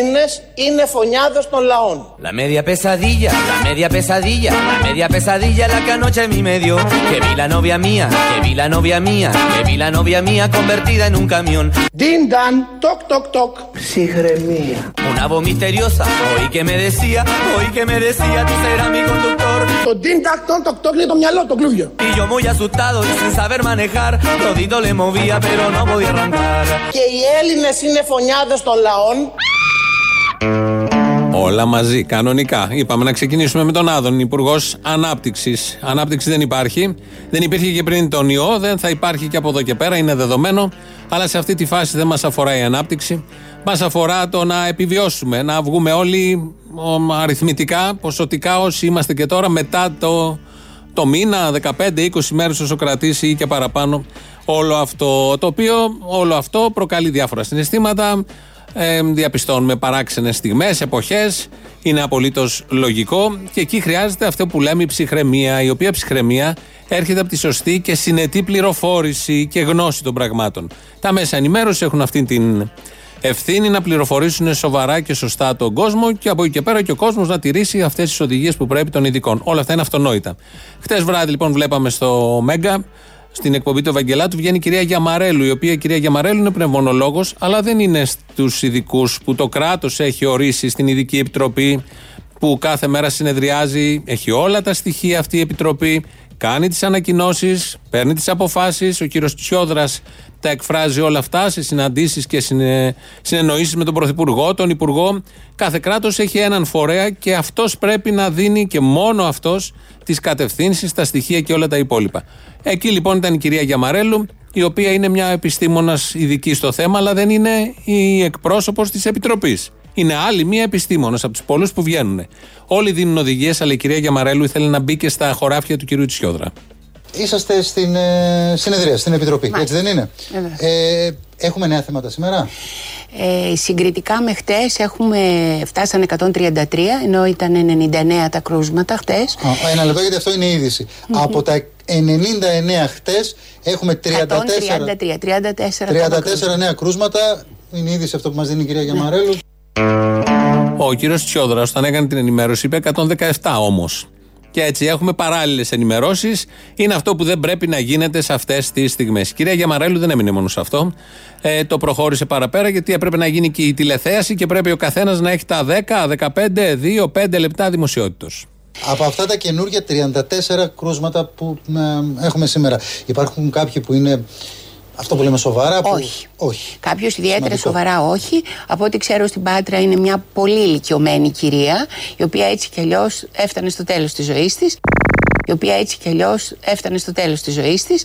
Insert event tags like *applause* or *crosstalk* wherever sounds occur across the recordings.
Έλληνες είναι φωνιάδες των λαών. La media pesadilla, la media pesadilla, la media pesadilla la que anoche a mí me dio. Que vi la novia mía, que vi la novia mía, que vi la novia mía convertida en un camión. Din dan, toc toc toc. Ψυχραιμία. Una voz misteriosa, oí que me decía, oí que me decía, tú serás mi conductor. Το din tak toc toc toc είναι το μυαλό το κλούβιο. Y yo muy asustado y sin saber manejar, todito le movía pero no podía arrancar. Και οι Έλληνες είναι φωνιάδες των λαών. Όλα μαζί, κανονικά. Είπαμε να ξεκινήσουμε με τον Άδων, Υπουργός Ανάπτυξης. Ανάπτυξη δεν υπάρχει. Δεν υπήρχε και πριν τον ιό, δεν θα υπάρχει και από εδώ και πέρα, είναι δεδομένο. Αλλά σε αυτή τη φάση δεν μας αφορά η ανάπτυξη. Μας αφορά το να επιβιώσουμε, να βγούμε όλοι ο, αριθμητικά, ποσοτικά όσοι είμαστε και τώρα μετά το, το μήνα, 15-20 μέρε όσο κρατήσει ή και παραπάνω όλο αυτό. Το οποίο όλο αυτό προκαλεί διάφορα συναισθήματα. Ε, διαπιστώνουμε παράξενες στιγμές, εποχές. Είναι απολύτως λογικό. Και εκεί χρειάζεται αυτό που λέμε η ψυχραιμία η οποία ψυχραιμία έρχεται από τη σωστή και συνετή πληροφόρηση και γνώση των πραγμάτων. Τα μέσα ενημέρωσης έχουν αυτή την ευθύνη να πληροφορήσουν σοβαρά και σωστά τον κόσμο και από εκεί και πέρα και ο κόσμος να τηρήσει αυτές τις οδηγίες που πρέπει των ειδικών. Όλα αυτά είναι αυτονόητα. Χτες βράδυ λοιπόν βλέπαμε στο Μέγκα στην εκπομπή του Ευαγγελάτου βγαίνει η κυρία Γιαμαρέλου, η οποία η κυρία Γιαμαρέλου είναι πνευμονολόγος, αλλά δεν είναι στους ειδικούς που το κράτος έχει ορίσει στην ειδική επιτροπή που κάθε μέρα συνεδριάζει, έχει όλα τα στοιχεία αυτή η επιτροπή, κάνει τις ανακοινώσεις, παίρνει τις αποφάσεις. Ο κύριος Τσιόδρας τα εκφράζει όλα αυτά σε συναντήσεις και συνε... συνεννοήσεις με τον Πρωθυπουργό, τον Υπουργό. Κάθε κράτος έχει έναν φορέα και αυτός πρέπει να δίνει και μόνο αυτός τις κατευθύνσεις, τα στοιχεία και όλα τα υπόλοιπα. Εκεί λοιπόν ήταν η κυρία Γιαμαρέλου, η οποία είναι μια επιστήμονας ειδική στο θέμα, αλλά δεν είναι η εκπρόσωπος της Επιτροπής. Είναι άλλη μία επιστήμονας από τους πολλούς που βγαίνουν. Όλοι δίνουν οδηγίες, αλλά η κυρία Γιαμαρέλου ήθελε να μπει και στα χωράφια του κυρίου Τσιόδρα. Είσαστε στην ε, συνεδρία, στην Επιτροπή, έτσι δεν είναι; Ε, έχουμε νέα θέματα σήμερα; Ε, συγκριτικά με χτες έχουμε φτάσανε 133 ενώ ήταν 99 τα κρούσματα χτες. Α, ένα λεπτό γιατί αυτό είναι η είδηση. Από τα 99 χτες έχουμε 34, 133, 34, 34 νέα κρούσματα. Είναι η είδηση αυτό που μας δίνει η κυρία Γιαμαρέλου. Ο κύριος Τσιόδρας, όταν έκανε την ενημέρωση, είπε 117 όμως. Και έτσι έχουμε παράλληλες ενημερώσεις. Είναι αυτό που δεν πρέπει να γίνεται σε αυτές τις στιγμές. Η κυρία Γιαμαρέλου δεν έμεινε μόνο σε αυτό. Ε, το προχώρησε παραπέρα γιατί έπρεπε να γίνει και η τηλεθέαση και πρέπει ο καθένας να έχει τα 10, 15, 2, 5 λεπτά δημοσιότητος. Από αυτά τα καινούργια 34 κρούσματα που ε, έχουμε σήμερα, υπάρχουν κάποιοι που είναι αυτό που λέμε σοβαρά. Που... Όχι. όχι. Κάποιος ιδιαίτερα Σημαντικό. σοβαρά όχι. Από ό,τι ξέρω στην Πάτρα είναι μια πολύ ηλικιωμένη κυρία, η οποία έτσι κι αλλιώς έφτανε στο τέλος της ζωής της. Η οποία έτσι κι αλλιώς έφτανε στο τέλος της ζωής της.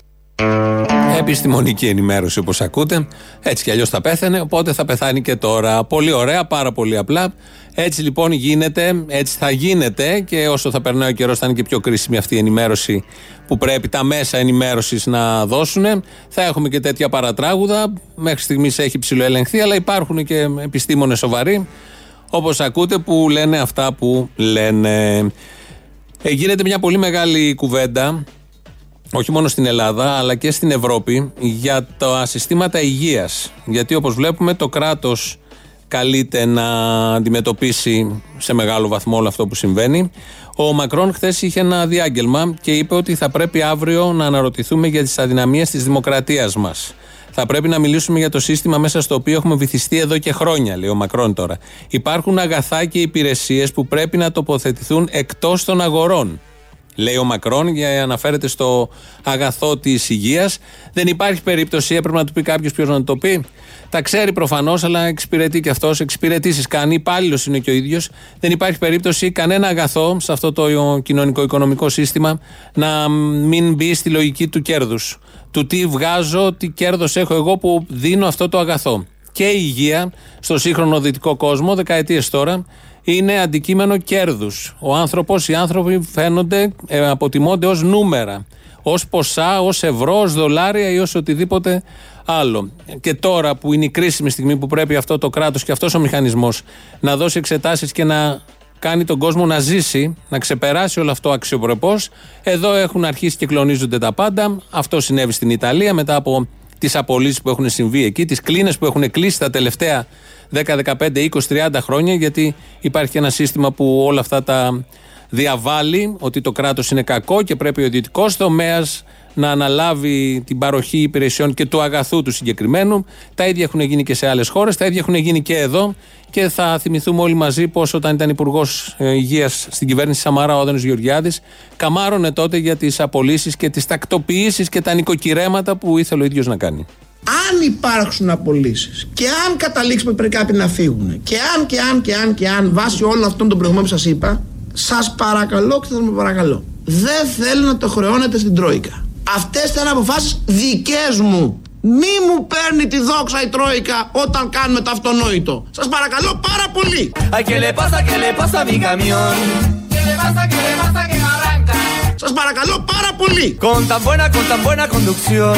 Επιστημονική ενημέρωση όπως ακούτε. Έτσι κι αλλιώς θα πέθανε, οπότε θα πεθάνει και τώρα. Πολύ ωραία, πάρα πολύ απλά. Έτσι λοιπόν γίνεται, έτσι θα γίνεται και όσο θα περνάει ο καιρός θα είναι και πιο κρίσιμη αυτή η ενημέρωση που πρέπει τα μέσα ενημέρωσης να δώσουν. Θα έχουμε και τέτοια παρατράγουδα. Μέχρι στιγμής έχει ψηλοελεγχθεί, αλλά υπάρχουν και επιστήμονες σοβαροί, όπως ακούτε, που λένε αυτά που λένε. Ε, γίνεται μια πολύ μεγάλη κουβέντα όχι μόνο στην Ελλάδα αλλά και στην Ευρώπη για τα συστήματα υγείας γιατί όπως βλέπουμε το κράτος καλείται να αντιμετωπίσει σε μεγάλο βαθμό όλο αυτό που συμβαίνει ο Μακρόν χθες είχε ένα διάγγελμα και είπε ότι θα πρέπει αύριο να αναρωτηθούμε για τις αδυναμίες της δημοκρατίας μας θα πρέπει να μιλήσουμε για το σύστημα μέσα στο οποίο έχουμε βυθιστεί εδώ και χρόνια, λέει ο Μακρόν τώρα. Υπάρχουν αγαθά και υπηρεσίες που πρέπει να τοποθετηθούν εκτός των αγορών. Λέει ο Μακρόν, για αναφέρεται στο αγαθό της υγείας. Δεν υπάρχει περίπτωση, έπρεπε να του πει κάποιος ποιος να το πει. Τα ξέρει προφανώς, αλλά εξυπηρετεί και αυτός. Εξυπηρετήσεις κάνει, υπάλληλος είναι και ο ίδιος. Δεν υπάρχει περίπτωση κανένα αγαθό σε αυτό το κοινωνικό-οικονομικό σύστημα να μην μπει στη λογική του κέρδους. Του τι βγάζω, τι κέρδος έχω εγώ που δίνω αυτό το αγαθό. Και η υγεία στο σύγχρονο δυτικό κόσμο, δεκαετίες τώρα, είναι αντικείμενο κέρδους. Ο άνθρωπος, οι άνθρωποι φαίνονται, ε, αποτιμώνται ως νούμερα. Ω ποσά, ως ευρώ, ως δολάρια ή ως οτιδήποτε άλλο. Και τώρα που είναι η κρίσιμη στιγμή που πρέπει αυτό το κράτος και αυτός ο μηχανισμός να δώσει εξετάσεις και να κάνει τον κόσμο να ζήσει, να ξεπεράσει όλο αυτό αξιοπρεπώς. Εδώ έχουν αρχίσει και κλονίζονται τα πάντα. Αυτό συνέβη στην Ιταλία μετά από τις απολύσεις που έχουν συμβεί εκεί, τις κλίνες που έχουν κλείσει τα τελευταία 10, 15, 20, 30 χρόνια, γιατί υπάρχει ένα σύστημα που όλα αυτά τα διαβάλλει, ότι το κράτος είναι κακό και πρέπει ο ιδιωτικός τομέας να αναλάβει την παροχή υπηρεσιών και του αγαθού του συγκεκριμένου. Τα ίδια έχουν γίνει και σε άλλες χώρες, τα ίδια έχουν γίνει και εδώ. Και θα θυμηθούμε όλοι μαζί πώ όταν ήταν Υπουργός ε, Υγείας στην κυβέρνηση Σαμαρά ο Άδωνης Γεωργιάδης, καμάρωνε τότε για τις απολύσεις και τις τακτοποιήσεις και τα νοικοκυρέματα που ήθελε ο ίδιος να κάνει. Αν υπάρξουν απολύσεις και αν καταλήξουμε ότι πρέπει κάποιοι να φύγουν και αν και αν και αν και αν βάσει όλων αυτών των προηγούμενων που σας είπα, σας παρακαλώ και θα με παρακαλώ. Δεν θέλω να το χρεώνετε στην Τρόικα. Αυτές ήταν αποφάσεις δικές μου. Μη μου παίρνει τη δόξα η Τρόικα όταν κάνουμε το αυτονόητο. Σας παρακαλώ πάρα πολύ. Ay, ¿qué le pasa, qué le pasa a mi camión? ¿Qué le pasa, qué le pasa que no arranca? Σας παρακαλώ πάρα πολύ. Con tan buena, con tan buena conducción.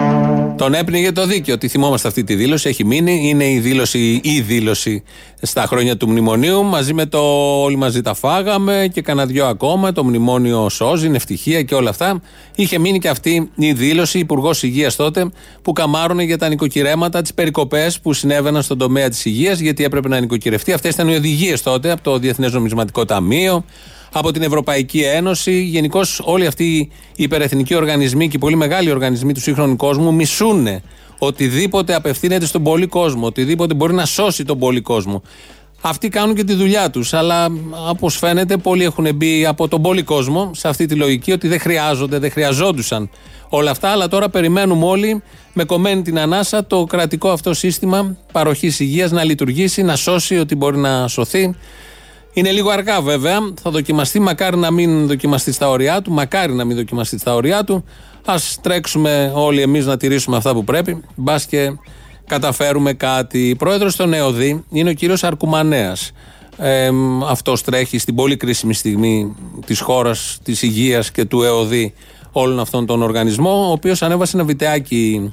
Τον έπνιγε το δίκαιο. Τη θυμόμαστε αυτή τη δήλωση. Έχει μείνει. Είναι η δήλωση, η δήλωση στα χρόνια του μνημονίου. Μαζί με το Όλοι μαζί τα φάγαμε και κανένα δυο ακόμα. Το μνημόνιο σώζει, είναι ευτυχία και όλα αυτά. Είχε μείνει και αυτή η δήλωση, Υπουργός Υγείας τότε, που καμάρωνε για τα νοικοκυρέματα, τις περικοπές που συνέβαιναν στον τομέα της υγείας, γιατί έπρεπε να νοικοκυρευτεί. Αυτές ήταν οι οδηγίες τότε από το Διεθνές Νομισματικό Ταμείο από την Ευρωπαϊκή Ένωση. Γενικώς όλοι αυτοί οι υπερεθνικοί οργανισμοί και οι πολύ μεγάλοι οργανισμοί του σύγχρονου κόσμου μισούν οτιδήποτε απευθύνεται στον πολύ κόσμο, οτιδήποτε μπορεί να σώσει τον πολύ κόσμο. Αυτοί κάνουν και τη δουλειά τους. Αλλά όπως φαίνεται, πολλοί έχουν μπει από τον πολύ κόσμο σε αυτή τη λογική ότι δεν χρειάζονται, δεν χρειαζόντουσαν όλα αυτά. Αλλά τώρα περιμένουμε όλοι με κομμένη την ανάσα το κρατικό αυτό σύστημα παροχής υγείας να λειτουργήσει, να σώσει ό,τι μπορεί να σωθεί. Είναι λίγο αργά βέβαια. Θα δοκιμαστεί. Μακάρι να μην δοκιμαστεί στα ωριά του. Μακάρι να μην δοκιμαστεί στα ωριά του. Α τρέξουμε όλοι εμείς να τηρήσουμε αυτά που πρέπει. Μπας και καταφέρουμε κάτι. Πρόεδρος των ΕΟΔΗ είναι ο κύριος Αρκουμανέας. Ε, Αυτός τρέχει στην πολύ κρίσιμη στιγμή της χώρας, της υγείας και του ΕΟΔΗ όλων αυτών των οργανισμών. Ο οποίος ανέβασε ένα βιντεάκι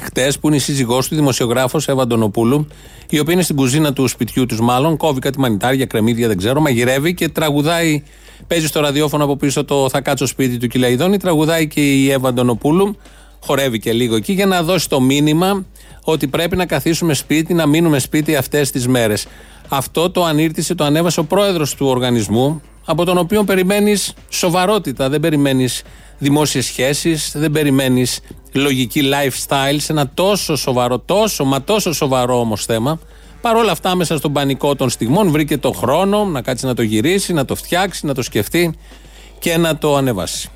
χτες που είναι η σύζυγός του, δημοσιογράφος Εύα Αντωνοπούλου, η οποία είναι στην κουζίνα του σπιτιού τους, μάλλον, κόβει κάτι μανιτάρια, κρεμμύδια, δεν ξέρω, μαγειρεύει και τραγουδάει. Παίζει στο ραδιόφωνο από πίσω το Θα κάτσω σπίτι του Κυλαϊδόνη, τραγουδάει και η Εύα Αντωνοπούλου, χορεύει και λίγο εκεί για να δώσει το μήνυμα ότι πρέπει να καθίσουμε σπίτι, να μείνουμε σπίτι αυτές τις μέρες. Αυτό το ανήρτησε, το ανέβασε ο πρόεδρος του οργανισμού, από τον οποίο περιμένεις σοβαρότητα, δεν περιμένεις δημόσιες σχέσεις, δεν περιμένεις λογική lifestyle σε ένα τόσο σοβαρό, τόσο μα τόσο σοβαρό όμως θέμα. Παρ' όλα αυτά, μέσα στον πανικό των στιγμών, βρήκε το χρόνο να κάτσει να το γυρίσει, να το φτιάξει, να το σκεφτεί και να το ανεβάσει.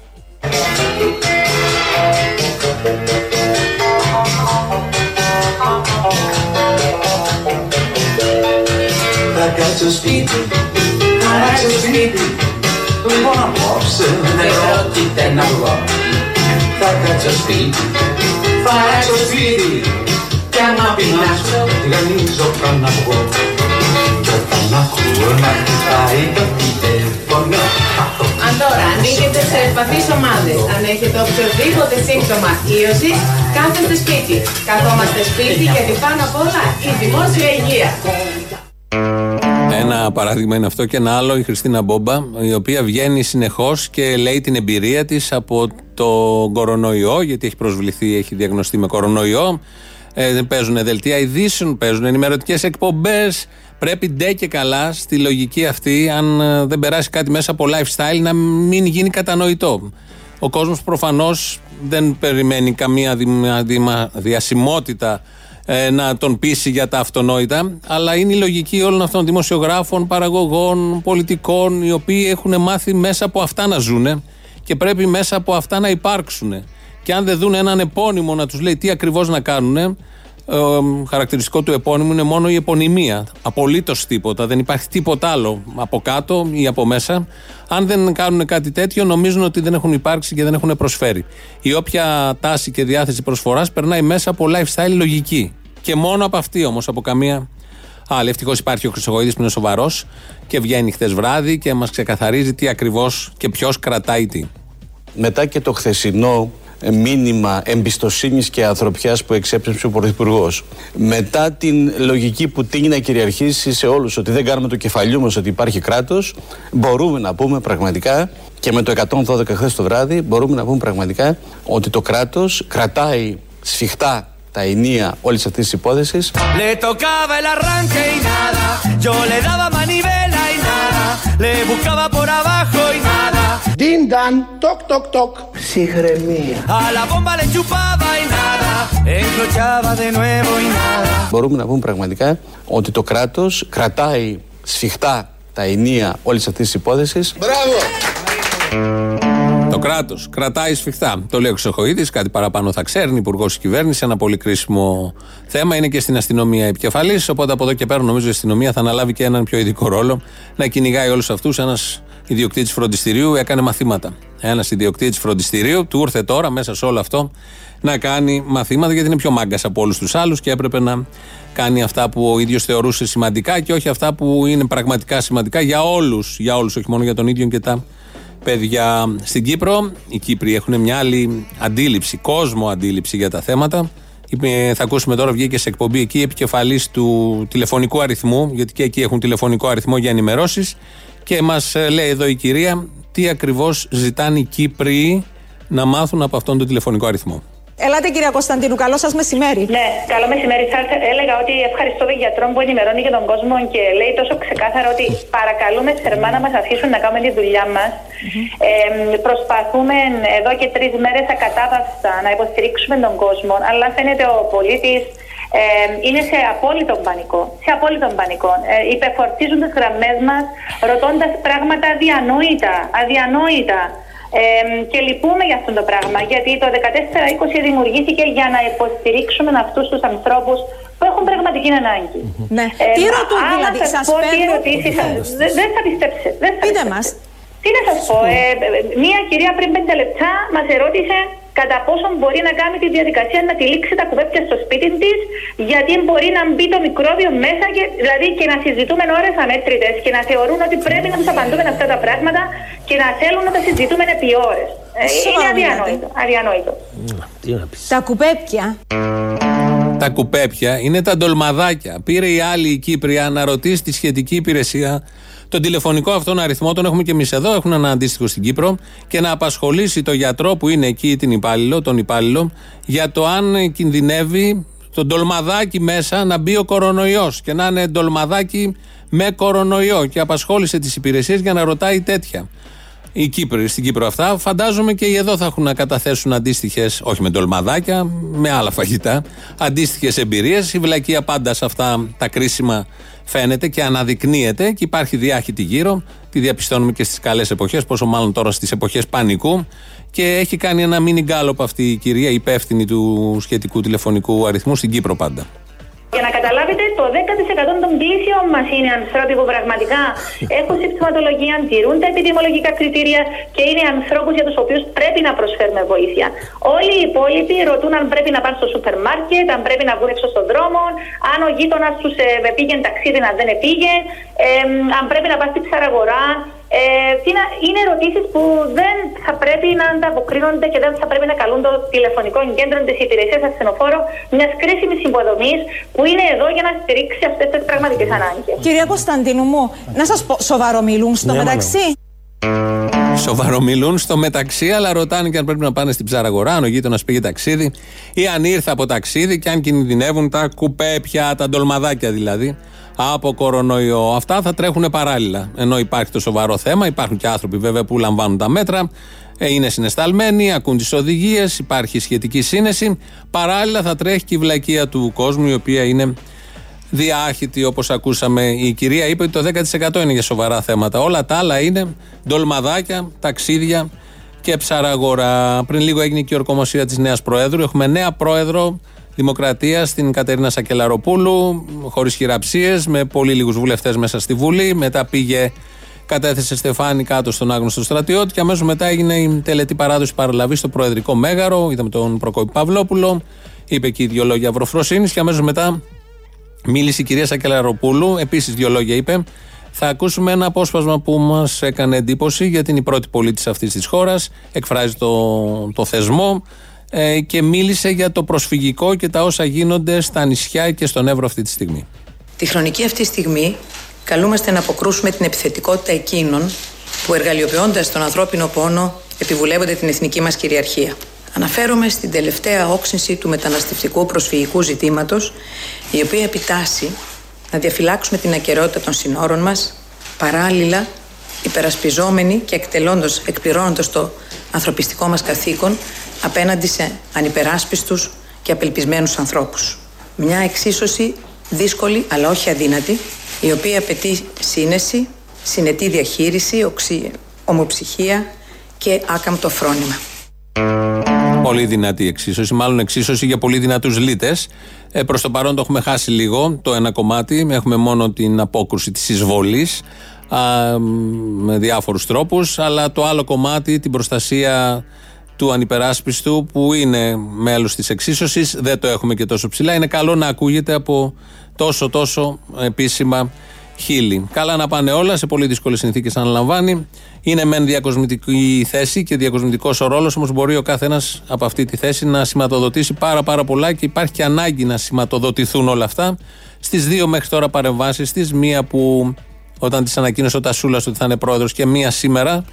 Θα κάτσω σπίτι, θα κάτσω σπίτι Λοιπόν απόψε δεν πρόκειται να βγω Θα κάτσω σπίτι, θα κάτσω σπίτι Κι άμα πεινάσω, γανίζω πάνω από Και όταν ακούω να χτυπάει το τηλέφωνο. Αν τώρα ανήκετε σε ευπαθείς ομάδες, αν έχετε οποιοδήποτε σύμπτωμα ίωσης, κάθεστε σπίτι. Καθόμαστε σπίτι γιατί πάνω απ' όλα η δημόσια υγεία. Ένα παράδειγμα είναι αυτό και ένα άλλο. Η Χριστίνα Μπόμπα, η οποία βγαίνει συνεχώς και λέει την εμπειρία της από το κορονοϊό, γιατί έχει προσβληθεί, έχει διαγνωστεί με κορονοϊό. Ε, παίζουν δελτία ειδήσεων, παίζουν ενημερωτικές εκπομπές. Πρέπει ντε και καλά στη λογική αυτή, αν ε, δεν περάσει κάτι μέσα από lifestyle, να μην γίνει κατανοητό. Ο κόσμος προφανώς δεν περιμένει καμία διμα- διμα- διασημότητα ε, να τον πείσει για τα αυτονόητα, αλλά είναι η λογική όλων αυτών των δημοσιογράφων, παραγωγών, πολιτικών, οι οποίοι έχουν μάθει μέσα από αυτά να ζουνε και πρέπει μέσα από αυτά να υπάρξουν. Και αν δεν δουν έναν επώνυμο να τους λέει τι ακριβώς να κάνουν, ε, χαρακτηριστικό του επώνυμου είναι μόνο η επωνυμία. Απολύτως τίποτα. Δεν υπάρχει τίποτα άλλο από κάτω ή από μέσα. Αν δεν κάνουν κάτι τέτοιο, νομίζουν ότι δεν έχουν υπάρξει και δεν έχουν προσφέρει. Η όποια τάση και διάθεση προσφοράς περνάει μέσα από lifestyle λογική. Και μόνο από αυτή όμως, από καμία άλλη. Ευτυχώς υπάρχει ο Χρυσογοίδη που είναι σοβαρός και βγαίνει χθες βράδυ και μας ξεκαθαρίζει τι ακριβώς και ποιος κρατάει τι. Μετά και το χθεσινό μήνυμα εμπιστοσύνης και ανθρωπιάς που εξέπνευσε ο Πρωθυπουργός. Μετά την λογική που τίνει να κυριαρχήσει σε όλους ότι δεν κάνουμε το κεφαλιού μας ότι υπάρχει κράτος, μπορούμε να πούμε πραγματικά και με το 112 χθες το βράδυ μπορούμε να πούμε πραγματικά ότι το κράτος κρατάει σφιχτά τα ενία όλης αυτής της υπόθεσης. Le tocaba el arranque y nada, yo le daba manivela y nada, le buscaba por abajo y nada, Ντίνταν, τοκ τοκ τοκ. Ψυχραιμία. a la bomba le chupaba y nada, encrochaba de nuevo y nada. Μπορούμε να πούμε πραγματικά ότι το κράτος κρατάει σφιχτά τα ενία όλης αυτής της υπόθεσης. Το κράτος κρατάει σφιχτά. Το λέει ο Ξεχοίδης, κάτι παραπάνω θα ξέρει, υπουργός της κυβέρνησης. Ένα πολύ κρίσιμο θέμα. Είναι και στην αστυνομία επικεφαλής. Οπότε από εδώ και πέρα νομίζω η αστυνομία θα αναλάβει και έναν πιο ειδικό ρόλο να κυνηγάει όλους αυτούς. Ένας ιδιοκτήτης φροντιστηρίου έκανε μαθήματα. Ένας ιδιοκτήτης φροντιστηρίου του ήρθε τώρα μέσα σε όλο αυτό να κάνει μαθήματα γιατί είναι πιο μάγκας από όλους τους άλλους και έπρεπε να κάνει αυτά που ο ίδιος θεωρούσε σημαντικά και όχι αυτά που είναι πραγματικά σημαντικά για όλους. Για όλους, όχι μόνο για τον ίδιο και τα παιδιά. Στην Κύπρο, οι Κύπροι έχουν μια άλλη αντίληψη, κόσμο αντίληψη για τα θέματα. Είπε- Θα ακούσουμε τώρα, βγήκε σε εκπομπή εκεί επικεφαλής του τηλεφωνικού αριθμού, γιατί και εκεί έχουν τηλεφωνικό αριθμό για ενημερώσεις. Και μας λέει εδώ η κυρία τι ακριβώς ζητάνε οι Κύπροι να μάθουν από αυτόν τον τηλεφωνικό αριθμό. Ελάτε κυρία Κωνσταντίνου, καλό σας μεσημέρι. Ναι, καλό μεσημέρι. Σα έλεγα ότι ευχαριστώ τον γιατρό που ενημερώνει για τον κόσμο και λέει τόσο ξεκάθαρα ότι παρακαλούμε θερμά να μας αφήσουν να κάνουμε τη δουλειά μας. Ε, προσπαθούμε εδώ και τρεις μέρες ακατάπαυστα να υποστηρίξουμε τον κόσμο, αλλά φαίνεται ο πολίτης ε, είναι σε απόλυτο πανικό. Σε απόλυτο πανικό. Ε, υπεφορτίζουν τις γραμμές μας ρωτώντας πράγματα αδιανόητα. αδιανόητα. Ε, και λυπούμε για αυτό το πράγμα, γιατί το 14-20 δημιουργήθηκε για να υποστηρίξουμε αυτούς τους ανθρώπους που έχουν πραγματική ανάγκη. Ναι. Ε, τι μα- ρωτούν άμα δηλαδή, σας σας πω τι παίρνουν... ερωτήσεις, δεν δεν θα πιστέψετε. Δεν θα Πείτε πιστέψετε. μας. Τι να σας πω, ε, ε, μία κυρία πριν πέντε λεπτά μας ερώτησε κατά πόσο μπορεί να κάνει τη διαδικασία να τυλίξει τα κουβέπια στο σπίτι της, γιατί μπορεί να μπει το μικρόβιο μέσα, και, δηλαδή και να συζητούμε ώρες αμέτρητες και να θεωρούν ότι πρέπει να τους απαντούμε αυτά τα πράγματα και να θέλουν να τα συζητούμε επί ώρες. Ε, είναι Σοβαρό αδιανόητο. αδιανόητο. Τα κουπέπια. Τα κουπέπια είναι τα ντολμαδάκια. Πήρε η άλλη η Κύπρια να ρωτήσει τη σχετική υπηρεσία τον τηλεφωνικό αυτόν αριθμό, τον έχουμε και εμείς εδώ, έχουν ένα αντίστοιχο στην Κύπρο, και να απασχολήσει το γιατρό που είναι εκεί, την υπάλληλο, τον υπάλληλο, για το αν κινδυνεύει το ντολμαδάκι μέσα να μπει ο κορονοϊός και να είναι ντολμαδάκι με κορονοϊό. Και απασχόλησε τις υπηρεσίες για να ρωτάει τέτοια. Οι Κύπροι στην Κύπρο αυτά, φαντάζομαι και οι εδώ θα έχουν να καταθέσουν αντίστοιχες, όχι με ντολμαδάκια, με άλλα φαγητά, αντίστοιχες εμπειρίες. Η βλακεία πάντα σε αυτά τα κρίσιμα φαίνεται και αναδεικνύεται και υπάρχει διάχυτη γύρω. Τη διαπιστώνουμε και στις καλές εποχές, πόσο μάλλον τώρα στις εποχές πανικού. Και έχει κάνει ένα μίνι γκάλωπ αυτή η κυρία, υπεύθυνη του σχετικού τηλεφωνικού αριθμού στην Κύπρο πάντα. Για να καταλάβετε, το 10% των πλήσεων μας είναι ανθρώποι που πραγματικά έχουν συμπτωματολογία, τηρούν τα επιδημολογικά κριτήρια και είναι ανθρώπους για τους οποίους πρέπει να προσφέρουμε βοήθεια. Όλοι οι υπόλοιποι ρωτούν αν πρέπει να πάνε στο σούπερ μάρκετ, αν πρέπει να βγουν έξω στον δρόμο, αν ο γείτονας τους ε, πήγαινε ταξίδι να δεν πήγε, ε, αν πρέπει να πάνε στη ψαραγορά. Ε, τι να- είναι ερωτήσεις που δεν θα πρέπει να ανταποκρίνονται και δεν θα πρέπει να καλούν το τηλεφωνικό κέντρο της υπηρεσίας ασθενοφόρο μιας κρίσιμης υποδομής που είναι εδώ για να στηρίξει αυτές τις πραγματικές ανάγκες. Κυρία Κωνσταντίνου μου, να σας πω, σοβαρομιλούν στο μεταξύ; Σοβαρομιλούν στο μεταξύ, αλλά ρωτάνε και αν πρέπει να πάνε στην ψαραγορά, αν ο γείτονας πήγε ταξίδι ή αν ήρθε από ταξίδι και αν κινδυνεύουν τα κουπέπια, τα ντολμαδάκια δηλαδή, από κορονοϊό. Αυτά θα τρέχουν παράλληλα. Ενώ υπάρχει το σοβαρό θέμα, υπάρχουν και άνθρωποι βέβαια που λαμβάνουν τα μέτρα, ε, είναι συναισθαλμένοι, ακούν τις οδηγίες, υπάρχει σχετική σύνεση. Παράλληλα θα τρέχει και η βλακεία του κόσμου, η οποία είναι διάχυτη όπως ακούσαμε η κυρία είπε ότι το 10% είναι για σοβαρά θέματα όλα τα άλλα είναι ντολμαδάκια, ταξίδια και ψαραγορά πριν λίγο έγινε και η ορκομοσία της νέας Προέδρου έχουμε νέα Πρόεδρο Δημοκρατία την Κατερίνα Σακελαροπούλου χωρίς χειραψίες με πολύ λίγους βουλευτές μέσα στη Βουλή μετά πήγε κατέθεσε Στεφάνη κάτω στον άγνωστο στρατιώτη και αμέσως μετά έγινε η τελετή παράδοση παραλαβής στο Προεδρικό Μέγαρο είδαμε τον Προκόπη Παυλόπουλο είπε εκεί δύο λόγια αυροφροσύνης και αμέσως μετά Μίλησε η κυρία Σακελαροπούλου, επίσης δύο λόγια είπε. Θα ακούσουμε ένα απόσπασμα που μας έκανε εντύπωση γιατί είναι η πρώτη πολίτης αυτής της χώρας. Εκφράζει το, το θεσμό. Ε, και μίλησε για το προσφυγικό και τα όσα γίνονται στα νησιά και στον Εύρο αυτή τη στιγμή. Τη χρονική αυτή στιγμή καλούμαστε να αποκρούσουμε την επιθετικότητα εκείνων που εργαλειοποιώντας τον ανθρώπινο πόνο επιβουλεύονται την εθνική μας κυριαρχία. Αναφέρομαι στην τελευταία όξυνση του μεταναστευτικού προσφυγικού ζητήματος η οποία επιτάσσει να διαφυλάξουμε την ακαιρεότητα των συνόρων μας παράλληλα υπερασπιζόμενοι και εκτελώντας, εκπληρώνοντας το ανθρωπιστικό μας καθήκον απέναντι σε ανυπεράσπιστους και απελπισμένους ανθρώπους. Μια εξίσωση δύσκολη αλλά όχι αδύνατη, η οποία απαιτεί σύνεση, συνετή διαχείριση, οξύ, ομοψυχία και άκαμπτο φρόνημα. Πολύ δυνατή εξίσωση, μάλλον εξίσωση για πολύ δυνατούς λίτε. Ε, Προς το παρόν το έχουμε χάσει λίγο το ένα κομμάτι. Έχουμε μόνο την απόκρουση της εισβολής με διάφορους τρόπους. Αλλά το άλλο κομμάτι, την προστασία του ανυπεράσπιστου που είναι μέλος της εξίσωσης. Δεν το έχουμε και τόσο ψηλά. Είναι καλό να ακούγεται από τόσο τόσο επίσημα χείλη. Καλά να πάνε όλα σε πολύ δύσκολες συνθήκες αναλαμβάνει. Είναι μεν διακοσμητική θέση και διακοσμητικός ο ρόλος όμως μπορεί ο καθένας από αυτή τη θέση να σηματοδοτήσει πάρα πάρα πολλά και υπάρχει και ανάγκη να σηματοδοτηθούν όλα αυτά. Στις δύο μέχρι τώρα παρεμβάσεις της μία που όταν της ανακοίνωσε ο Τασούλας ότι θα είναι πρόεδρος και μία σήμερα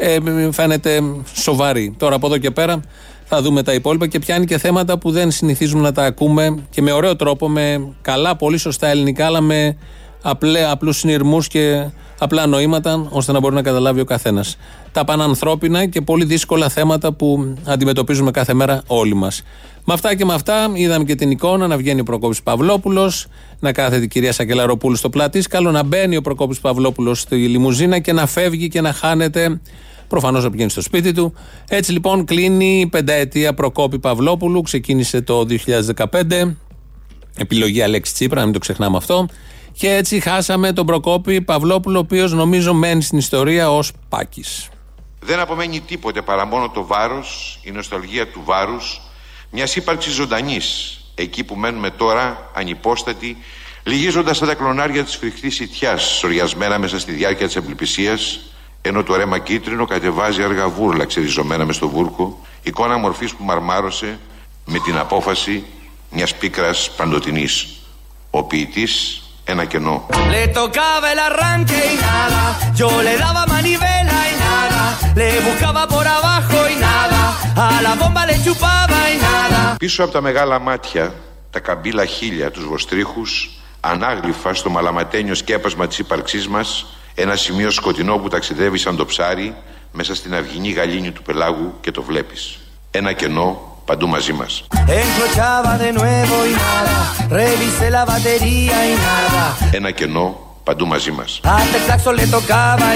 ε, φαίνεται σοβαρή. Τώρα από εδώ και πέρα θα δούμε τα υπόλοιπα και πιάνει και θέματα που δεν συνηθίζουμε να τα ακούμε και με ωραίο τρόπο, με καλά, πολύ σωστά ελληνικά, αλλά με απλέ, απλούς συνειρμούς και απλά νοήματα, ώστε να μπορεί να καταλάβει ο καθένας. Τα πανανθρώπινα και πολύ δύσκολα θέματα που αντιμετωπίζουμε κάθε μέρα όλοι μας. Με αυτά και με αυτά είδαμε και την εικόνα να βγαίνει ο Προκόπης Παυλόπουλος, να κάθεται η κυρία Σακελαροπούλου στο πλατήσκαλο, να μπαίνει ο Προκόπης Παυλόπουλος στη λιμουζίνα και να φεύγει και να χάνεται Προφανώς να πηγαίνει στο σπίτι του. Έτσι λοιπόν κλείνει η πενταετία Προκόπη Παυλόπουλου. Ξεκίνησε το 2015. Επιλογή Αλέξη Τσίπρα, να μην το ξεχνάμε αυτό. Και έτσι χάσαμε τον Προκόπη Παυλόπουλο, ο οποίος νομίζω μένει στην ιστορία ως Πάκης. Δεν απομένει τίποτε παρά μόνο το βάρος, η νοσταλγία του βάρους, μιας ύπαρξης ζωντανής, εκεί που μένουμε τώρα, ανυπόστατοι, λυγίζοντας τα κλονάρια της φρικτής ητιά, σοριασμένα μέσα στη διάρκεια της απελπισία, ενώ το ρέμα κίτρινο κατεβάζει αργά βούρλα ξεριζωμένα μες στο βούρκο, εικόνα μορφής που μαρμάρωσε με την απόφαση μιας πίκρας παντοτινής. Ο ποιητής ένα κενό. Le tocaba el arranque y nada, yo le daba manivela y nada, le buscaba por abajo y nada, a la bomba le chupaba y nada. Πίσω από τα μεγάλα μάτια, τα καμπύλα χίλια, τους βοστρίχους, ανάγλυφα στο μαλαματένιο σκέπασμα της ύπαρξής μας, ένα σημείο σκοτεινό που ταξιδεύει σαν το ψάρι μέσα στην αυγινή γαλήνη του πελάγου και το βλέπεις. Ένα κενό παντού μαζί μας. Encrochaba de nuevo y nada, revisé la batería y nada. Ένα κενό παντού μαζί μας. Hasta el saxo le tocaba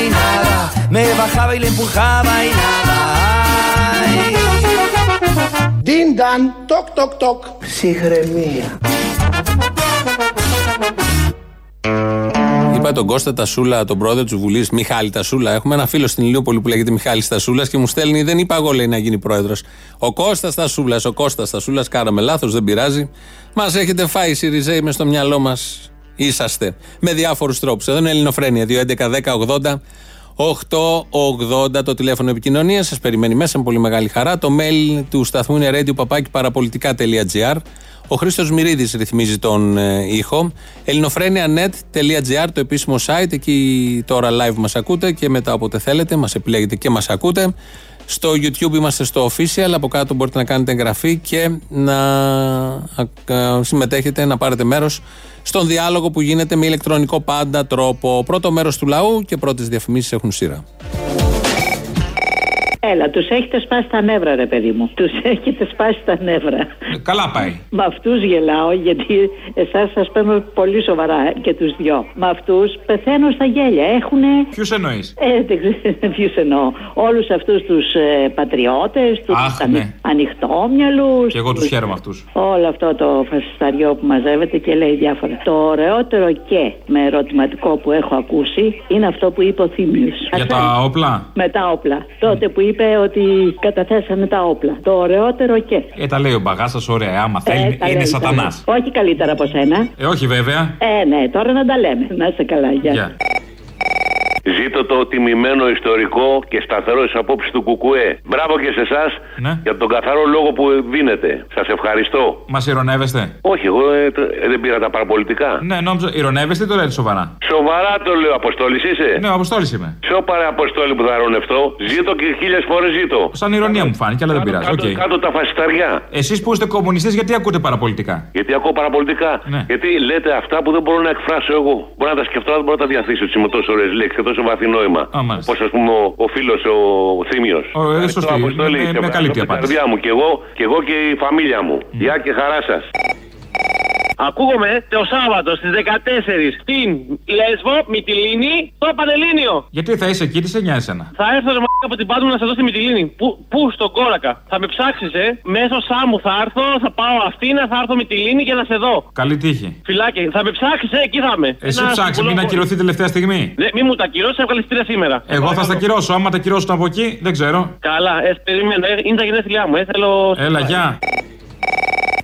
Είπα τον Κώστα Τασούλα, τον πρόεδρο της Βουλής, Μιχάλη Τασούλα. Έχουμε ένα φίλο στην Ηλιούπολη που λέγεται Μιχάλης Τασούλας και μου στέλνει, δεν είπα εγώ λέει να γίνει πρόεδρος. Ο Κώστας Τασούλας, ο Κώστας Τασούλας, κάναμε λάθος, δεν πειράζει. Μας έχετε φάει οι Σιριζέοι μες στο μυαλό μας. Είσαστε. Με διάφορους τρόπους. Εδώ είναι Ελληνοφρένια. 2.11.10.80. 880 το τηλέφωνο επικοινωνίας. Σας περιμένει μέσα με πολύ μεγάλη χαρά. Το mail του σταθμού είναι radio.parapolitica.gr. Ο Χρήστος Μυρίδης ρυθμίζει τον ε, ήχο. ελληνοφρένια.net.gr το επίσημο site. Εκεί τώρα live μας ακούτε και μετά όποτε θέλετε μας επιλέγετε και μας ακούτε. Στο YouTube είμαστε στο official. Από κάτω μπορείτε να κάνετε εγγραφή και να α, α, συμμετέχετε, να πάρετε μέρος στον διάλογο που γίνεται με ηλεκτρονικό πάντα τρόπο. Πρώτο μέρος του λαού και πρώτες διαφημίσεις έχουν σειρά. Έλα, τους έχετε σπάσει τα νεύρα, ρε παιδί μου. Τους έχετε σπάσει τα νεύρα. Καλά πάει. Με αυτούς γελάω, γιατί εσάς σας παίρνω πολύ σοβαρά και τους δυο. Με αυτούς πεθαίνω στα γέλια. Έχουνε. Ποιους εννοείς; Ε, δεν ξέρω *laughs* ποιους εννοώ. Όλους αυτούς τους ε, πατριώτες, τους Αχ, ναι. ανοιχτόμυαλους. Και εγώ του χαίρομαι αυτούς. Όλο αυτό το φασισταριό που μαζεύεται και λέει διάφορα. Το ωραιότερο και με ερωτηματικό που έχω ακούσει είναι αυτό που είπε ο Θήμιος. Για τα όπλα; Με τα όπλα. Τότε που είπε ότι καταθέσανε τα όπλα. Το ωραιότερο και. Ε, τα λέει ο μπαγάστα, ωραία. Άμα Ε, θέλει, τα είναι λέει, τα σατανάς. λέει. Όχι καλύτερα από σένα. Ε, όχι βέβαια. Ε, ναι, τώρα να τα λέμε. Να είσαι καλά, γεια. Γεια. Ζήτω το τιμημένο ιστορικό και σταθερό της απόψης του Κουκουέ. Μπράβο και σε εσάς Ναι. για τον καθαρό λόγο που δίνετε. Σας ευχαριστώ. Μας ηρωνεύεστε; Όχι, εγώ ε, τ- ε, δεν πήρα τα παραπολιτικά. Ναι, νόμιζα. Ηρωνεύεστε ή το λέτε σοβαρά; Σοβαρά το λέω, Αποστόλης είσαι. Ναι, ο Αποστόλης είμαι. Σε όπαρε Αποστόλη που θα ρωνευτώ. Ζήτω και χίλιες φορές ζήτω. Σαν ειρωνεία μου φάνηκε, αλλά δεν πειράζει. Κάτω, Οκ. κάτω τα φασισταριά. Εσείς που είστε κομμουνιστές, γιατί ακούτε παραπολιτικά; Γιατί ακούω παραπολιτικά. Ναι. Γιατί λέτε αυτά που δεν μπορώ να εκφράσω εγώ. Μπορώ να τα σκεφτώ, αλλά δεν μπορώ να τα διανθίσω. Τις με τόσο ωραίες λέξεις και τόσο βαθύ νόημα. Α, μάλιστα. Όπως ας πούμε ο, ο φίλος ο, ο Θύμιος. Ω, ε, σωστή. Με- με καλύπτει η απάντηση. καρδιά μου και εγώ, και εγώ και η φαμίλια μου. Γεια και χαρά σας. Ακούγομαι το Σάββατο στις 14 στην Λέσβο, Μυτιλίνη, στο Πανελλήνιο. Γιατί θα είσαι εκεί, τι σε νοιάζει ένα; Θα έρθω ρε μαλάκα από την Πάντου να σε δω στη Μυτιλίνη. Πού, πού στον κόρακα. Θα με ψάξεις, ε. Μέσω Σάμου θα έρθω, θα πάω Αθήνα, θα έρθω Μυτιλίνη και να σε δω. Καλή τύχη. Φυλάκι, θα με ψάξεις, ε, εκεί θα είμαι. Εσύ Ένα ψάξει, μην συμβουλό- ακυρωθεί τελευταία στιγμή. Ναι, μη μου τα κυρώσει, έβγαλες στήρα σήμερα. Εγώ θα στα κυρώσω. Άμα τα κυρώσουν από εκεί, δεν ξέρω. Καλά, ε, περιμένω, ε, είναι τα γενέθλιά μου, ε, θέλω. Έλα, γεια.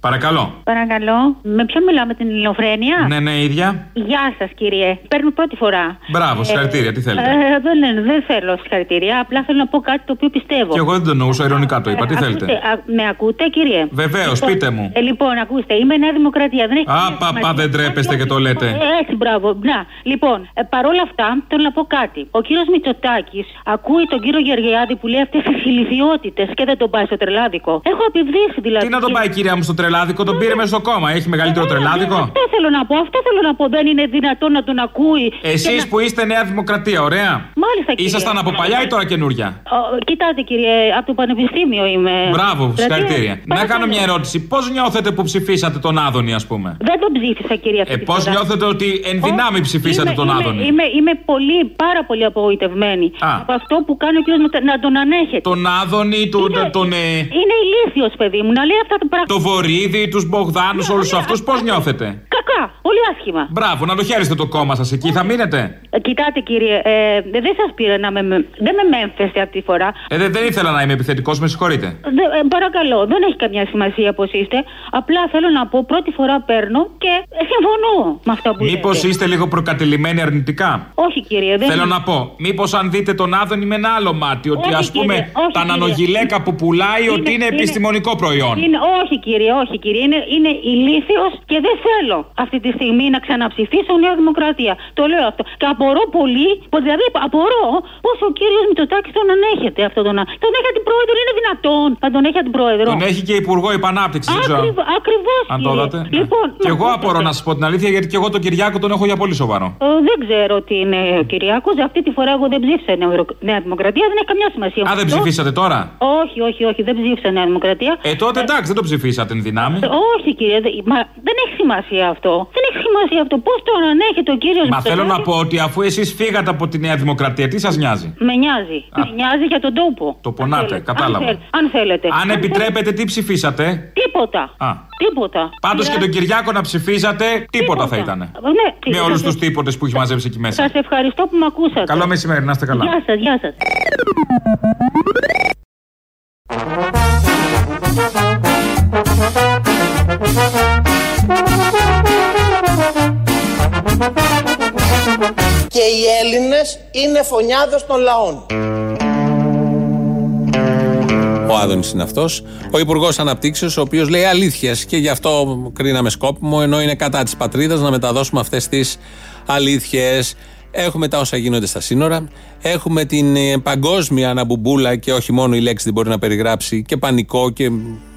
Παρακαλώ. Παρακαλώ, με ποιον μιλάω, με την Ελληνοφρένεια. Ναι, ναι, ίδια. Γεια σας, κύριε. Παίρνω πρώτη φορά. Μπράβο, συγχαρητήρια, τι θέλετε; Ε, δεν, δεν, δεν θέλω συγχαρητήρια. Απλά θέλω να πω κάτι το οποίο πιστεύω. Και εγώ δεν το εννοούσα, ειρωνικά το είπα. Τι Ε, θέλετε; ακούστε, α, με ακούτε, κύριε; Βεβαίως, Λοιπόν, πείτε μου. Ε, λοιπόν, ακούστε, είμαι Νέα Δημοκρατία. Δεν έχει Α, καμία πα, πα, σημασία. δεν τρέπεστε και το λέτε. Ε, έτσι, μπράβο. Να, λοιπόν, ε, παρόλα αυτά, θέλω να πω κάτι. Ο κύριος Μητσοτάκης ακούει τον κύριο Γεωργιάδη που λέει αυτές τι ηλικιότητε και δεν τον πάει στο τρελάδικο. Έχω επιβδίσει δηλαδή. Τι να τον πάει, κυρία μου, στο τρελάδικο, τον πήρε μέσα στο κόμμα. Έχει μεγαλύτερο τρελάδικο; Αυτό θέλω να πω, αυτό θέλω να πω. Δεν είναι δυνατόν να τον ακούει. και Εσείς να- που είστε Νέα Δημοκρατία, ωραία. Μάλιστα, κύριε. Ήσασταν από παλιά ή τώρα καινούρια; Ο, κοιτάτε, κύριε, από το Πανεπιστήμιο είμαι. Μπράβο, Δηλαδή, συγχαρητήρια. Να παρακαλώ. κάνω μια ερώτηση. Πώς νιώθετε που ψηφίσατε τον Άδωνη, ας πούμε; Δεν τον ψήφισα, κύριε αυτή Ε, τη πώς φορά. νιώθετε ότι εν δυνάμει Όχι, ψηφίσατε είμαι- τον είμαι- Άδωνη; Είμαι, είμαι πολύ, πάρα πολύ απογοητευμένη Α. από αυτό που κάνει ο κύριος Μετα- να τον ανέχεται. Τον Άδωνη, τον. τον ε, Είναι ηλίθιος, παιδί μου, να λέει αυτά τα πράγματα. το Βορύδι, τους Μπογδάνους, όλους αυτούς, πώς νιώθετε; Κακά, πολύ άσχημα. Μπράβο, να το χαίρεστε το κόμμα σας εκεί, θα μείνετε; Ε, κοιτάτε, κύριε, ε, δεν σας πήρα να με. με- Δεν με μέμφεστε αυτή τη φορά. Ε, δεν, δεν ήθελα να είμαι επιθετικός, με συγχωρείτε. Δε, ε, παρακαλώ, δεν έχει καμιά σημασία πώς είστε. Απλά θέλω να πω, πρώτη φορά παίρνω και ε, συμφωνώ με αυτά που Μήπως λέτε. είστε λίγο προκατελημένοι αρνητικά; Όχι, κύριε, δεν Θέλω να πω, μήπως αν δείτε τον Άδωνη με ένα άλλο μάτι, ότι Όχι, ας πούμε κύριε, όχι, τα κύριε. νανογυλαίκα που πουλάει ότι είναι επιστημονικό προϊόν. Είναι, όχι κύριε, όχι κύριε. Είναι, είναι ηλίθιος και δεν θέλω αυτή τη στιγμή να ξαναψηφίσω Νέα Δημοκρατία. Το λέω αυτό. Και απορώ πολύ, πως δηλαδή απορώ πώ ο κύριος Μητσοτάκης τον ανέχεται αυτό τον. α- Τον έχει αντιπρόεδρο, είναι δυνατόν να τον έχει αντιπρόεδρο. Τον έχει και υπουργό υπανάπτυξη, δεν ξέρω. Ακριβώς. Αν το είδατε. ναι. Λοιπόν, Και εγώ απορώ να σας πω την αλήθεια, γιατί και εγώ τον Κυριάκο τον έχω για πολύ σοβαρό. ε, δεν ξέρω τι είναι ο Κυριάκος. Αυτή τη φορά εγώ δεν ψήφισα Νέα Ευρω- Νέα Δημοκρατία. Δεν έχει καμιά σημασία. Α, δεν Αυτό. ψηφίσατε τώρα; Όχι, όχι, όχι, δεν ψήφισα Νέα Δημοκρατία. Ε, τότε εντάξει, δεν το ψηφίσατε εν δυνάμει; Όχι κύριε, δε- μα δεν έχει σημασία αυτό. Δεν έχει σημασία αυτό. Πώς τον ανέχεται ο κύριος Μα θέλω να πω ότι αφού εσείς φύγατε από τη Νέα Δημοκρατία, τι σας νοιάζει; Με νοιάζει. Με νοιάζει για τον τόπο. Το πονάτε, Αν, κατάλαβα. θέλ- αν θέλετε. Αν επιτρέπετε, τι ψηφίσατε; Τίποτα. Α. Τίποτα. Πάντως και τον Κυριάκο να ψηφίζατε, τίποτα θα ήταν. Ναι, Με όλους τους τίποτε που έχει μαζέψει εκεί μέσα. Σα ευχαριστώ που με ακούσατε. Καλό μεσημέρι, να είστε καλά. Γεια σας, γεια σας. Και οι Έλληνες είναι φωνιάδες των λαών. Ο Άδωνης είναι αυτός. Ο Υπουργός Αναπτύξεως, ο οποίος λέει αλήθειες και γι' αυτό κρίναμε σκόπιμο, ενώ είναι κατά της πατρίδας, να μεταδώσουμε αυτές τις αλήθειες. Έχουμε τα όσα γίνονται στα σύνορα. Έχουμε την ε, παγκόσμια αναμπουμπούλα και όχι μόνο η λέξη δεν μπορεί να περιγράψει και πανικό και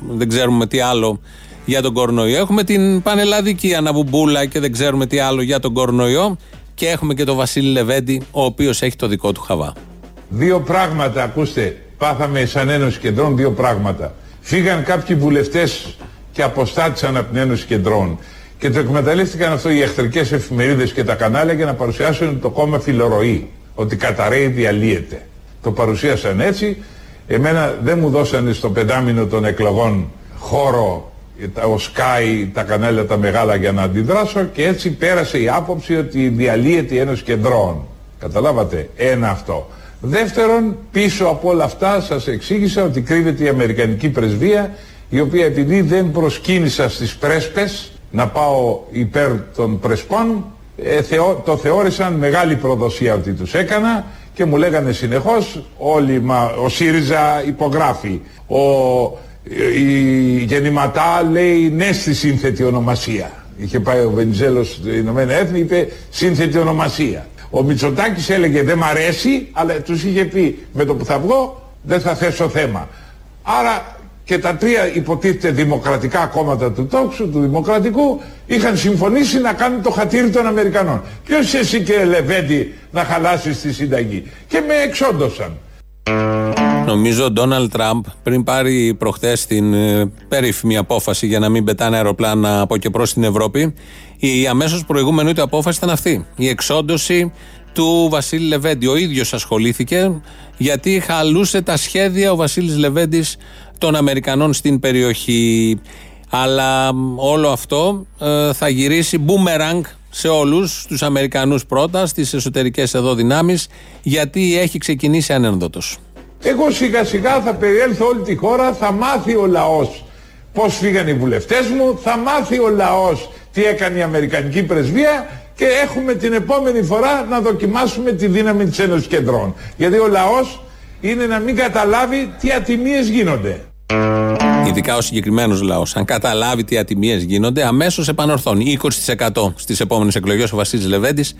δεν ξέρουμε τι άλλο για τον κορονοϊό. Έχουμε την πανελλαδική αναμπουμπούλα και δεν ξέρουμε τι άλλο για τον κορονοϊό. Και έχουμε και τον Βασίλη Λεβέντη, ο οποίος έχει το δικό του χαβά. Δύο πράγματα, ακούστε, πάθαμε σαν Ένωση Κεντρών δύο πράγματα. Φύγαν κάποιοι βουλευτές και αποστάτησαν από την Ένωση Κεντρών και το εκμεταλλεύτηκαν αυτό οι εχθρικές εφημερίδες και τα κανάλια για να παρουσιάσουν το κόμμα φιλορροή, ότι καταραίει διαλύεται. Το παρουσίασαν έτσι, εμένα δεν μου δώσανε στο πεντάμινο των εκλογών χώρο τα- ο Sky, τα κανάλια τα μεγάλα για να αντιδράσω και έτσι πέρασε η άποψη ότι διαλύεται η Ένωση Κεντρών. Καταλάβατε, ένα αυτό. Δεύτερον, πίσω από όλα αυτά σας εξήγησα ότι κρύβεται η Αμερικανική πρεσβεία η οποία επειδή δεν προσκύνησα στις πρέσπες να πάω υπέρ των πρεσπών ε, θεω- το θεώρησαν μεγάλη προδοσία ότι τους έκανα και μου λέγανε συνεχώς όλοι, μα, ο ΣΥΡΙΖΑ υπογράφει, ο, η Γεννηματά λέει ναι στη σύνθετη ονομασία. Είχε πάει ο Βενιζέλος στο Ηνωμένα Έθνη, είπε σύνθετη ονομασία. Ο Μητσοτάκης έλεγε δεν μ' αρέσει, αλλά τους είχε πει με το που θα βγω δεν θα θέσω θέμα. Άρα και τα τρία υποτίθεται δημοκρατικά κόμματα του τόξου, του δημοκρατικού, είχαν συμφωνήσει να κάνουν το χατήρι των Αμερικανών. Ποιος εσύ και Λεβέντη να χαλάσεις τη συνταγή. Και με εξόντωσαν. Νομίζω ο Ντόναλτ Τραμπ πριν πάρει προχθέ την ε, περίφημη απόφαση για να μην πετάνε αεροπλάνα από και προς την Ευρώπη, η αμέσως προηγούμενη του απόφαση ήταν αυτή. Η εξόντωση του Βασίλη Λεβέντη. Ο ίδιος ασχολήθηκε γιατί χαλούσε τα σχέδια ο Βασίλης Λεβέντης των Αμερικανών στην περιοχή. Αλλά μ, όλο αυτό ε, θα γυρίσει μπούμεραγκ σε όλους τους Αμερικανούς πρώτα, στις εσωτερικές εδώ δυνάμεις, γιατί έχει ξεκινήσει ανένδοτος. Εγώ σιγά σιγά θα περιέλθω όλη τη χώρα, θα μάθει ο λαός πώς φύγαν οι βουλευτές μου, θα μάθει ο λαός τι έκανε η Αμερικανική πρεσβεία και έχουμε την επόμενη φορά να δοκιμάσουμε τη δύναμη της Ένωσης Κεντρών. Γιατί ο λαός είναι να μην καταλάβει τι ατιμίες γίνονται. Ειδικά ο συγκεκριμένος λαός, αν καταλάβει τι ατιμίες γίνονται, αμέσως επανορθώνει. 20% στις επόμενες εκλογές ο Βασίλης Λεβέντης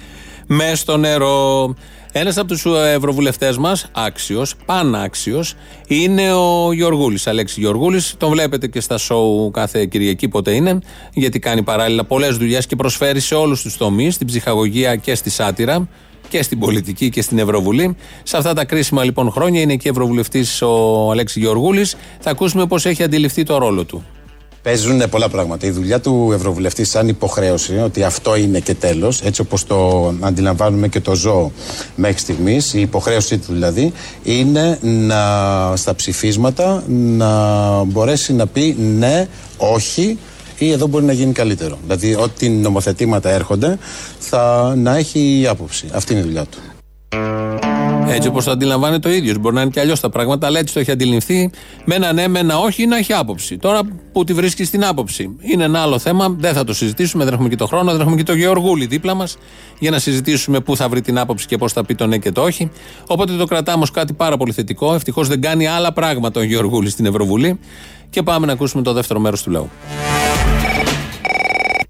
με στο νερό. Ένας από τους ευρωβουλευτές μας, άξιος, πανάξιος, είναι ο Γιωργούλης, Αλέξη Γιωργούλης. Τον βλέπετε και στα σοου κάθε Κυριακή, πότε είναι, γιατί κάνει παράλληλα πολλές δουλειές και προσφέρει σε όλους τους τομείς, στην ψυχαγωγία και στη σάτυρα και στην πολιτική και στην Ευρωβουλή. Σε αυτά τα κρίσιμα λοιπόν χρόνια είναι και Ευρωβουλευτής ο Αλέξη Γεωργούλη. Θα ακούσουμε πώς έχει αντιληφθεί το ρόλο του. Παίζουν πολλά πράγματα. Η δουλειά του Ευρωβουλευτή, σαν υποχρέωση, ότι αυτό είναι και τέλος, έτσι όπως το αντιλαμβάνουμε και το ζώο μέχρι στιγμής, η υποχρέωσή του δηλαδή, είναι να, στα ψηφίσματα να μπορέσει να πει ναι, όχι ή εδώ μπορεί να γίνει καλύτερο. Δηλαδή, ό,τι νομοθετήματα έρχονται, θα να έχει άποψη. Αυτή είναι η δουλειά του. Έτσι όπως το αντιλαμβάνεται ο ίδιος. Μπορεί να είναι και αλλιώς τα πράγματα, αλλά έτσι το έχει αντιληφθεί. Με ένα ναι, με ένα όχι, να έχει άποψη. Τώρα που τη βρίσκει στην άποψη. Είναι ένα άλλο θέμα, δεν θα το συζητήσουμε, δεν έχουμε και το χρόνο, δεν έχουμε και το Γεωργούλη δίπλα μας για να συζητήσουμε πού θα βρει την άποψη και πώς θα πει το ναι και το όχι. Οπότε το κρατάμε ως κάτι πάρα πολύ θετικό. Ευτυχώς δεν κάνει άλλα πράγματα ο Γεωργούλης στην Ευρωβουλή. Και πάμε να ακούσουμε το δεύτερο μέρος του λαού.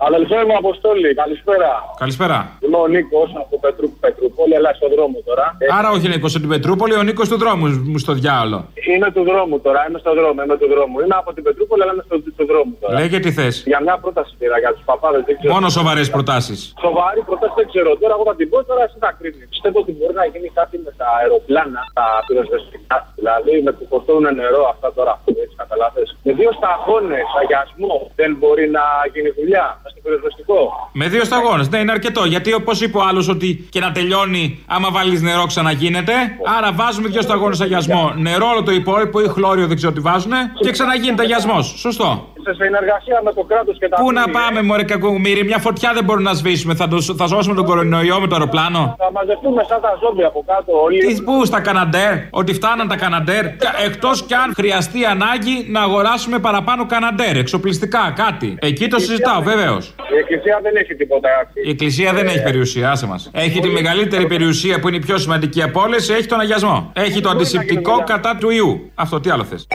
Αδελφέ μου, Αποστόλη, καλησπέρα. Καλησπέρα. Είμαι ο Νίκος από Πετρού, Πετρούπολη, αλλά στον δρόμο τώρα. Ε, Άρα όχι Νίκος στην Πετρούπολη, ο Νίκος του δρόμου μου στο διάολο. Είμαι του δρόμου τώρα, είμαι στον δρόμο, είμαι του δρόμου. Είμαι από την Πετρούπολη, αλλά είμαι στο, στο δρόμο τώρα. Λέγε τι θες. Για μια πρόταση πήρα για τους παπάδες. δεν ξέρω. Μόνο σοβαρές προτάσεις. Σοβαρή πρόταση δεν ξέρω. Τώρα εγώ θα την πω, τώρα εσύ θα κρίνεις. Πιστεύω ότι μπορεί να γίνει κάτι με τα αεροπλάνα, τα πυροσβεστικά. Δηλαδή με που κοστούν νερό αυτά τώρα, έτσι καταλάβει. Με δύο σταγόνες αγιασμό δεν μπορεί να γίνει δουλειά στο πυροσβεστικό. Με δύο σταγόνες. Ναι, είναι αρκετό. Γιατί όπως είπε ο άλλος ότι και να τελειώνει, άμα βάλεις νερό ξαναγίνεται. Άρα βάζουμε δύο σταγόνες αγιασμό. Νερό όλο το υπόλοιπο ή χλώριο δεν ξέρω τι βάζουν. Και ξαναγίνεται αγιασμός. Σωστό. Σε συνεργασία με το κράτος και τα Πού να μέλη, πάμε, Μωρέ κακομίρι, μια φωτιά δεν μπορούμε να σβήσουμε. Θα, το, θα σώσουμε τον κορονοϊό με το αεροπλάνο. Θα μαζευτούμε σαν τα ζόμπι από κάτω όλοι. Τι πού στα Καναντέρ, ότι φτάναν τα Καναντέρ. Εκτός κι αν χρειαστεί ανάγκη να αγοράσουμε παραπάνω Καναντέρ, εξοπλιστικά, κάτι. Εκεί το συζητάω, βεβαίως. Η Εκκλησία δεν έχει τίποτα. Η Εκκλησία δεν έχει περιουσία, άσε μας. Έχει τη μεγαλύτερη περιουσία που είναι η πιο σημαντική από όλες, έχει τον αγιασμό. Έχει το αντισηπτικό κατά του ιού. Αυτό τι άλλο θες.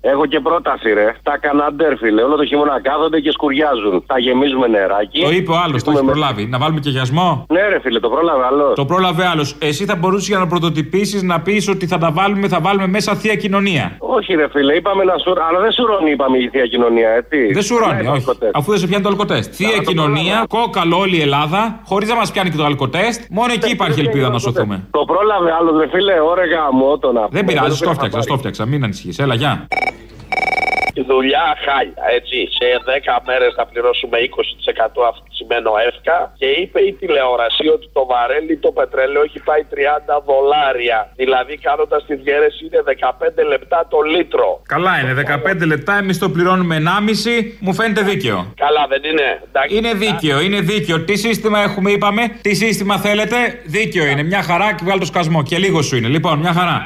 Έχω και πρόταση, ρε. Τα καναντέρ, φίλε. Όλο το χειμώνα κάθονται και σκουριάζουν. Τα γεμίζουμε νεράκι. Το είπε ο άλλος, το έχει προλάβει. Να βάλουμε και γιασμό. Ναι, ρε, φίλε, το πρόλαβε άλλος. Το πρόλαβε άλλος. Εσύ θα μπορούσες για να πρωτοτυπήσεις να πεις ότι θα τα βάλουμε, θα βάλουμε μέσα θεία κοινωνία; Όχι, ρε, φίλε, είπαμε να σου. Αλλά δεν σουρώνει, είπαμε η θεία κοινωνία, έτσι. Δεν σουρώνει, Ναι, όχι. Αφού δεν σε πιάνει το αλκοτέστ. Θεία κοινωνία, κόκαλο όλη η Ελλάδα, χωρίς να μας πιάνει και το αλκοτέστ. Μόνο εκεί υπάρχει ελπίδα να σωθούμε. Το πρόλαβε άλλος, ρε, φίλε, ωρε γαμότο να Δεν πειράζει, το φτιάξα, το φτιάξα. Μην ανησυχείς. Έλα, γεια. Δουλειά χάλια, έτσι. Σε 10 μέρες θα πληρώσουμε 20% αυξημένο εύκα και είπε η τηλεόραση ότι το βαρέλι το πετρέλαιο έχει πάει 30 δολάρια. Δηλαδή κάνοντας τη διαίρεση είναι 15 λεπτά το λίτρο. Καλά είναι, 15 λεπτά, εμείς το πληρώνουμε 1,5, μου φαίνεται δίκαιο. Καλά δεν είναι. Εντάξει. Είναι δίκαιο, είναι δίκαιο. Τι σύστημα έχουμε, είπαμε, τι σύστημα θέλετε, δίκαιο είναι. Μια χαρά και βγάλει το σκασμό. Και λίγο σου είναι. Λοιπόν, μια χαρά.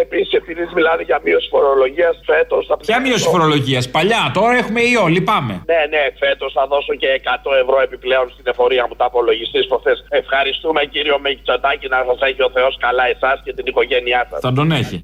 Επίσης, επειδή μιλάνε για μείωση φορολογίας φέτος. Ποια μείωση φορολογία. Παλιά, τώρα έχουμε ιό, λυπάμαι. Ναι, ναι, φέτος θα δώσω και 100 ευρώ επιπλέον στην εφορία μου τα απολογιστή προχθές. Ευχαριστούμε κύριο Μητσοτάκη να σας έχει ο Θεός καλά εσάς και την οικογένειά σας. Θα τον έχει.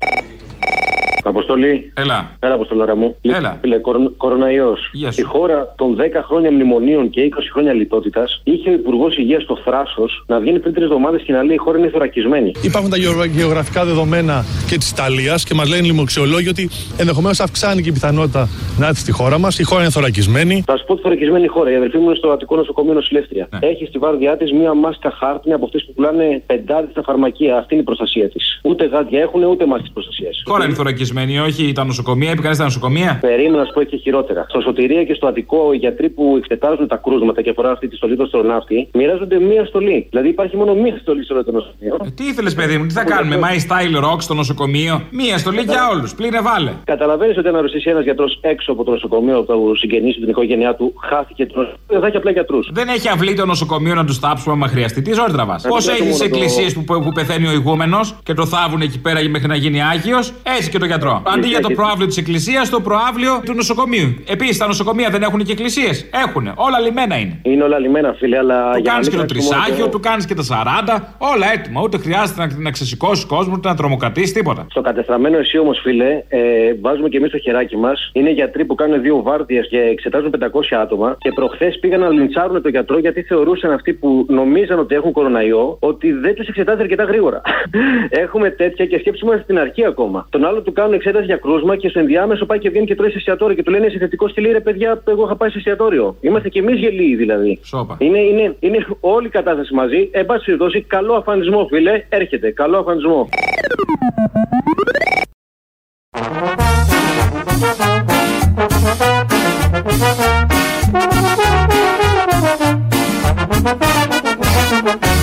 Αποστολή. Έλα. Έλα, Αποστολάρα μου. Έλα. Φίλε, κορο, κοροναϊός. Γεια σου. Η χώρα των 10 χρόνια μνημονίων και 20 χρόνια λιτότητας είχε ο Υπουργός Υγείας στο θράσος να βγαίνει πριν τρεις εβδομάδες και να λέει η χώρα είναι θωρακισμένη. Υπάρχουν τα γεωγρα- γεωγραφικά δεδομένα και της Ιταλίας και μας λένε λοιμοξιολόγοι ότι ενδεχομένως αυξάνει και η πιθανότητα να έρθει στη χώρα μας. Η χώρα είναι θωρακισμένη. Θα σου πω τη θωρακισμένη χώρα. Η αδελφή μου είναι στο Αττικό Νοσοκομείο Νοσηλεύτρια. Ναι. Έχει στη βάρδιά της μία μάσκα χάρτινη από αυτές που πουλάνε πεντάδες στα φαρμακεία. Αυτή είναι η προστασία της. Ούτε γάντια έχουν, ούτε μάσκες προστασίας. Χώρα είναι θωρακισμένη, όχι τα νοσοκομεία. Είπε κανείς τα νοσοκομεία; Περίμενα να σου πω και χειρότερα. Στο Σωτηρία και στο Αττικό, οι γιατροί που εξετάζουν τα κρούσματα και αφορά αυτή τη στολή του αστροναύτη, μοιράζονται μία στολή. Δηλαδή υπάρχει μόνο μία στολή σε όλο το νοσοκομείο. Τι ήθελες, παιδί μου, τι θα κάνουμε, My Style Rock στο νοσοκομείο; Μία στολή για όλους. Πλήρε βάλε. Καταλαβαίνεις ότι αν αρρωστήσει ένας γιατρός έξω από το νοσοκομείο, από το συγγενεί του, την οικογένειά του, χάθηκε το νοσοκομείο, δεν θα έχει απλά γιατρούς. Δεν έχει αυλή το νοσοκομείο να τους τάψουμε άμα χρειαστεί. Τι ζόρι τραβάς. Να Πώ μην έχει μόνο το- εκκλησίες που, που πεθαίνει ο ηγούμενος και το θάβουν εκεί πέρα μέχρι να γίνει άγιος, έτσι και το γιατρό. Αντί για το προάβλιο της εκκλησίας, το προάβλιο του νοσοκομείου. Επίσης τα νοσοκομεία δεν έχουν και εκκλησίες. Έχουν. Όλα λιμένα είναι. Είναι όλα λιμένα, φίλε, αλλά. Του για να κάνεις μην και το κρατήσουμε μόνο τρισάγιο, του κάνεις και τα 40. Όλα έτοιμα. Ούτε χρειάζεται να, να ξεσηκώσεις κόσμο, ούτε να τρομοκρατήσεις τίποτα. Στο κατεστραμμένο εσύ όμως, φίλε, ε, βάζουμε και εμείς το χεράκι μας. Είναι γιατροί που κάνουν δύο βάρδιες και εξετάζουν 500 άτομα. Και προχθές πήγαν να λιντσάρουν τον γιατρό γιατί θεωρούσαν αυτοί που νομίζαν ότι έχουν κοροναϊό ότι δεν τους εξετάζει αρκετά γρήγορα. *laughs* Έχουμε τέτοια και σκέψη είμαστε στην αρχή ακόμα. Τον άλλο του κάνουν εξέταση για κρούσμα και στο ενδιάμεσο πάει και βγαίνει και τρώει σε εστιατόριο και του λένε είσαι θετικός και λέει ρε παιδιά, εγώ είχα πάει σε εστιατόριο. Είμαστε κι εμείς γελοί δηλαδή. Σόπα. Είναι, είναι, είναι όλη η κατάσταση μαζί. Εν πάση περιπτώσει, καλό αφανισμό, φίλε. Έρχεται. Καλό αφανισμό.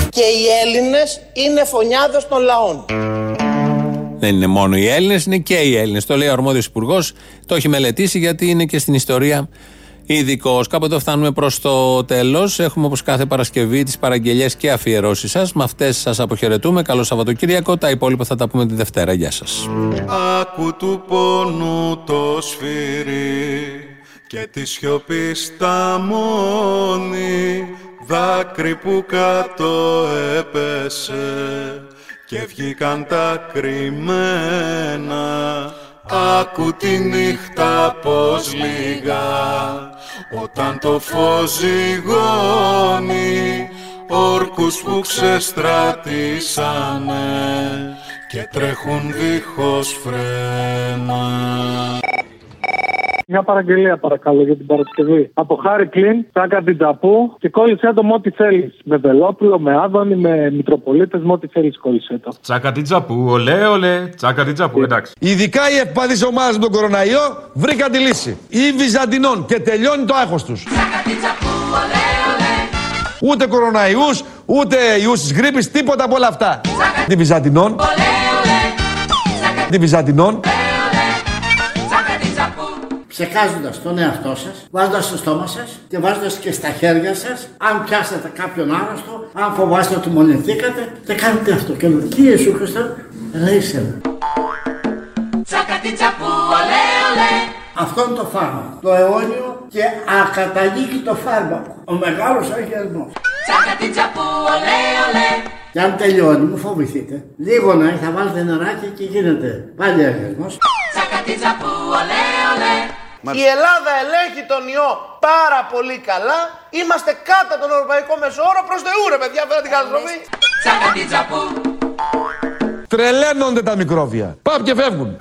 Και οι Έλληνες είναι φωνιάδες των λαών. Δεν είναι μόνο οι Έλληνες, είναι και οι Έλληνες. Το λέει ο αρμόδιος υπουργός, το έχει μελετήσει γιατί είναι και στην ιστορία ειδικός. Κάπου εδώ φτάνουμε προς το τέλος. Έχουμε όπως κάθε Παρασκευή τις παραγγελίε και αφιερώσεις σας. Με αυτές σας αποχαιρετούμε. Καλό Σαββατοκύριακο. Τα υπόλοιπα θα τα πούμε τη Δευτέρα. Γεια σας. Άκου του πόνου το σφυρί και τη σιωπή στα μόνη δάκρυ που κάτω έπεσε και βγήκαν τα κρυμμένα Άκου τη νύχτα πως λίγα όταν το φως ζυγώνει όρκους που ξεστρατήσανε και τρέχουν δίχως φρένα. Μια παραγγελία παρακαλώ για την Παρασκευή. Από Χάρη Κλίν, Τσάκα την Ταπού και κόλλησέ το με ό,τι θέλεις. Με Βελόπουλο, με Άδωνη, με Μητροπολίτες, με ό,τι θέλεις κόλλησέ το. Τσάκα την τσαπού, ολέ, ολέ. Τσάκα την τσαπού, εντάξει. Ειδικά οι ευπαθείς ομάδες με τον κοροναϊό βρήκαν τη λύση. Ή Βυζαντινών και τελειώνει το άγχος τους. Ούτε κοροναϊούς, ούτε ιούς της γρήπης, τίποτα από όλα αυτά. Τη Βυζαντινών. Τη Βυζαντινών. Ψεκάζοντας τον εαυτό σας, βάζοντας στο στόμα σας και βάζοντας και στα χέρια σας, αν πιάσετε κάποιον άρρωστο, αν φοβάστε ότι μονεθήκατε, και κάνετε αυτό. Και λέτε, τι Ιησού Χριστέ, ελέησέ με. Αυτό είναι το φάρμακο. Το αιώνιο και ακαταλήγητο φάρμακο. Ο μεγάλος αγιασμός. Και αν τελειώνει, μην φοβηθείτε. Λίγο να έχει, θα βάλετε νεράκι και γίνεται πάλι αγιασμός. Η Ελλάδα ελέγχει τον ιό πάρα πολύ καλά. Είμαστε κάτω από τον Ευρωπαϊκό Μεσόωρο προς Θεού ρε παιδιά, φέρε την καταστροφή. Τρελαίνονται τα μικρόβια. Πάμε και φεύγουν.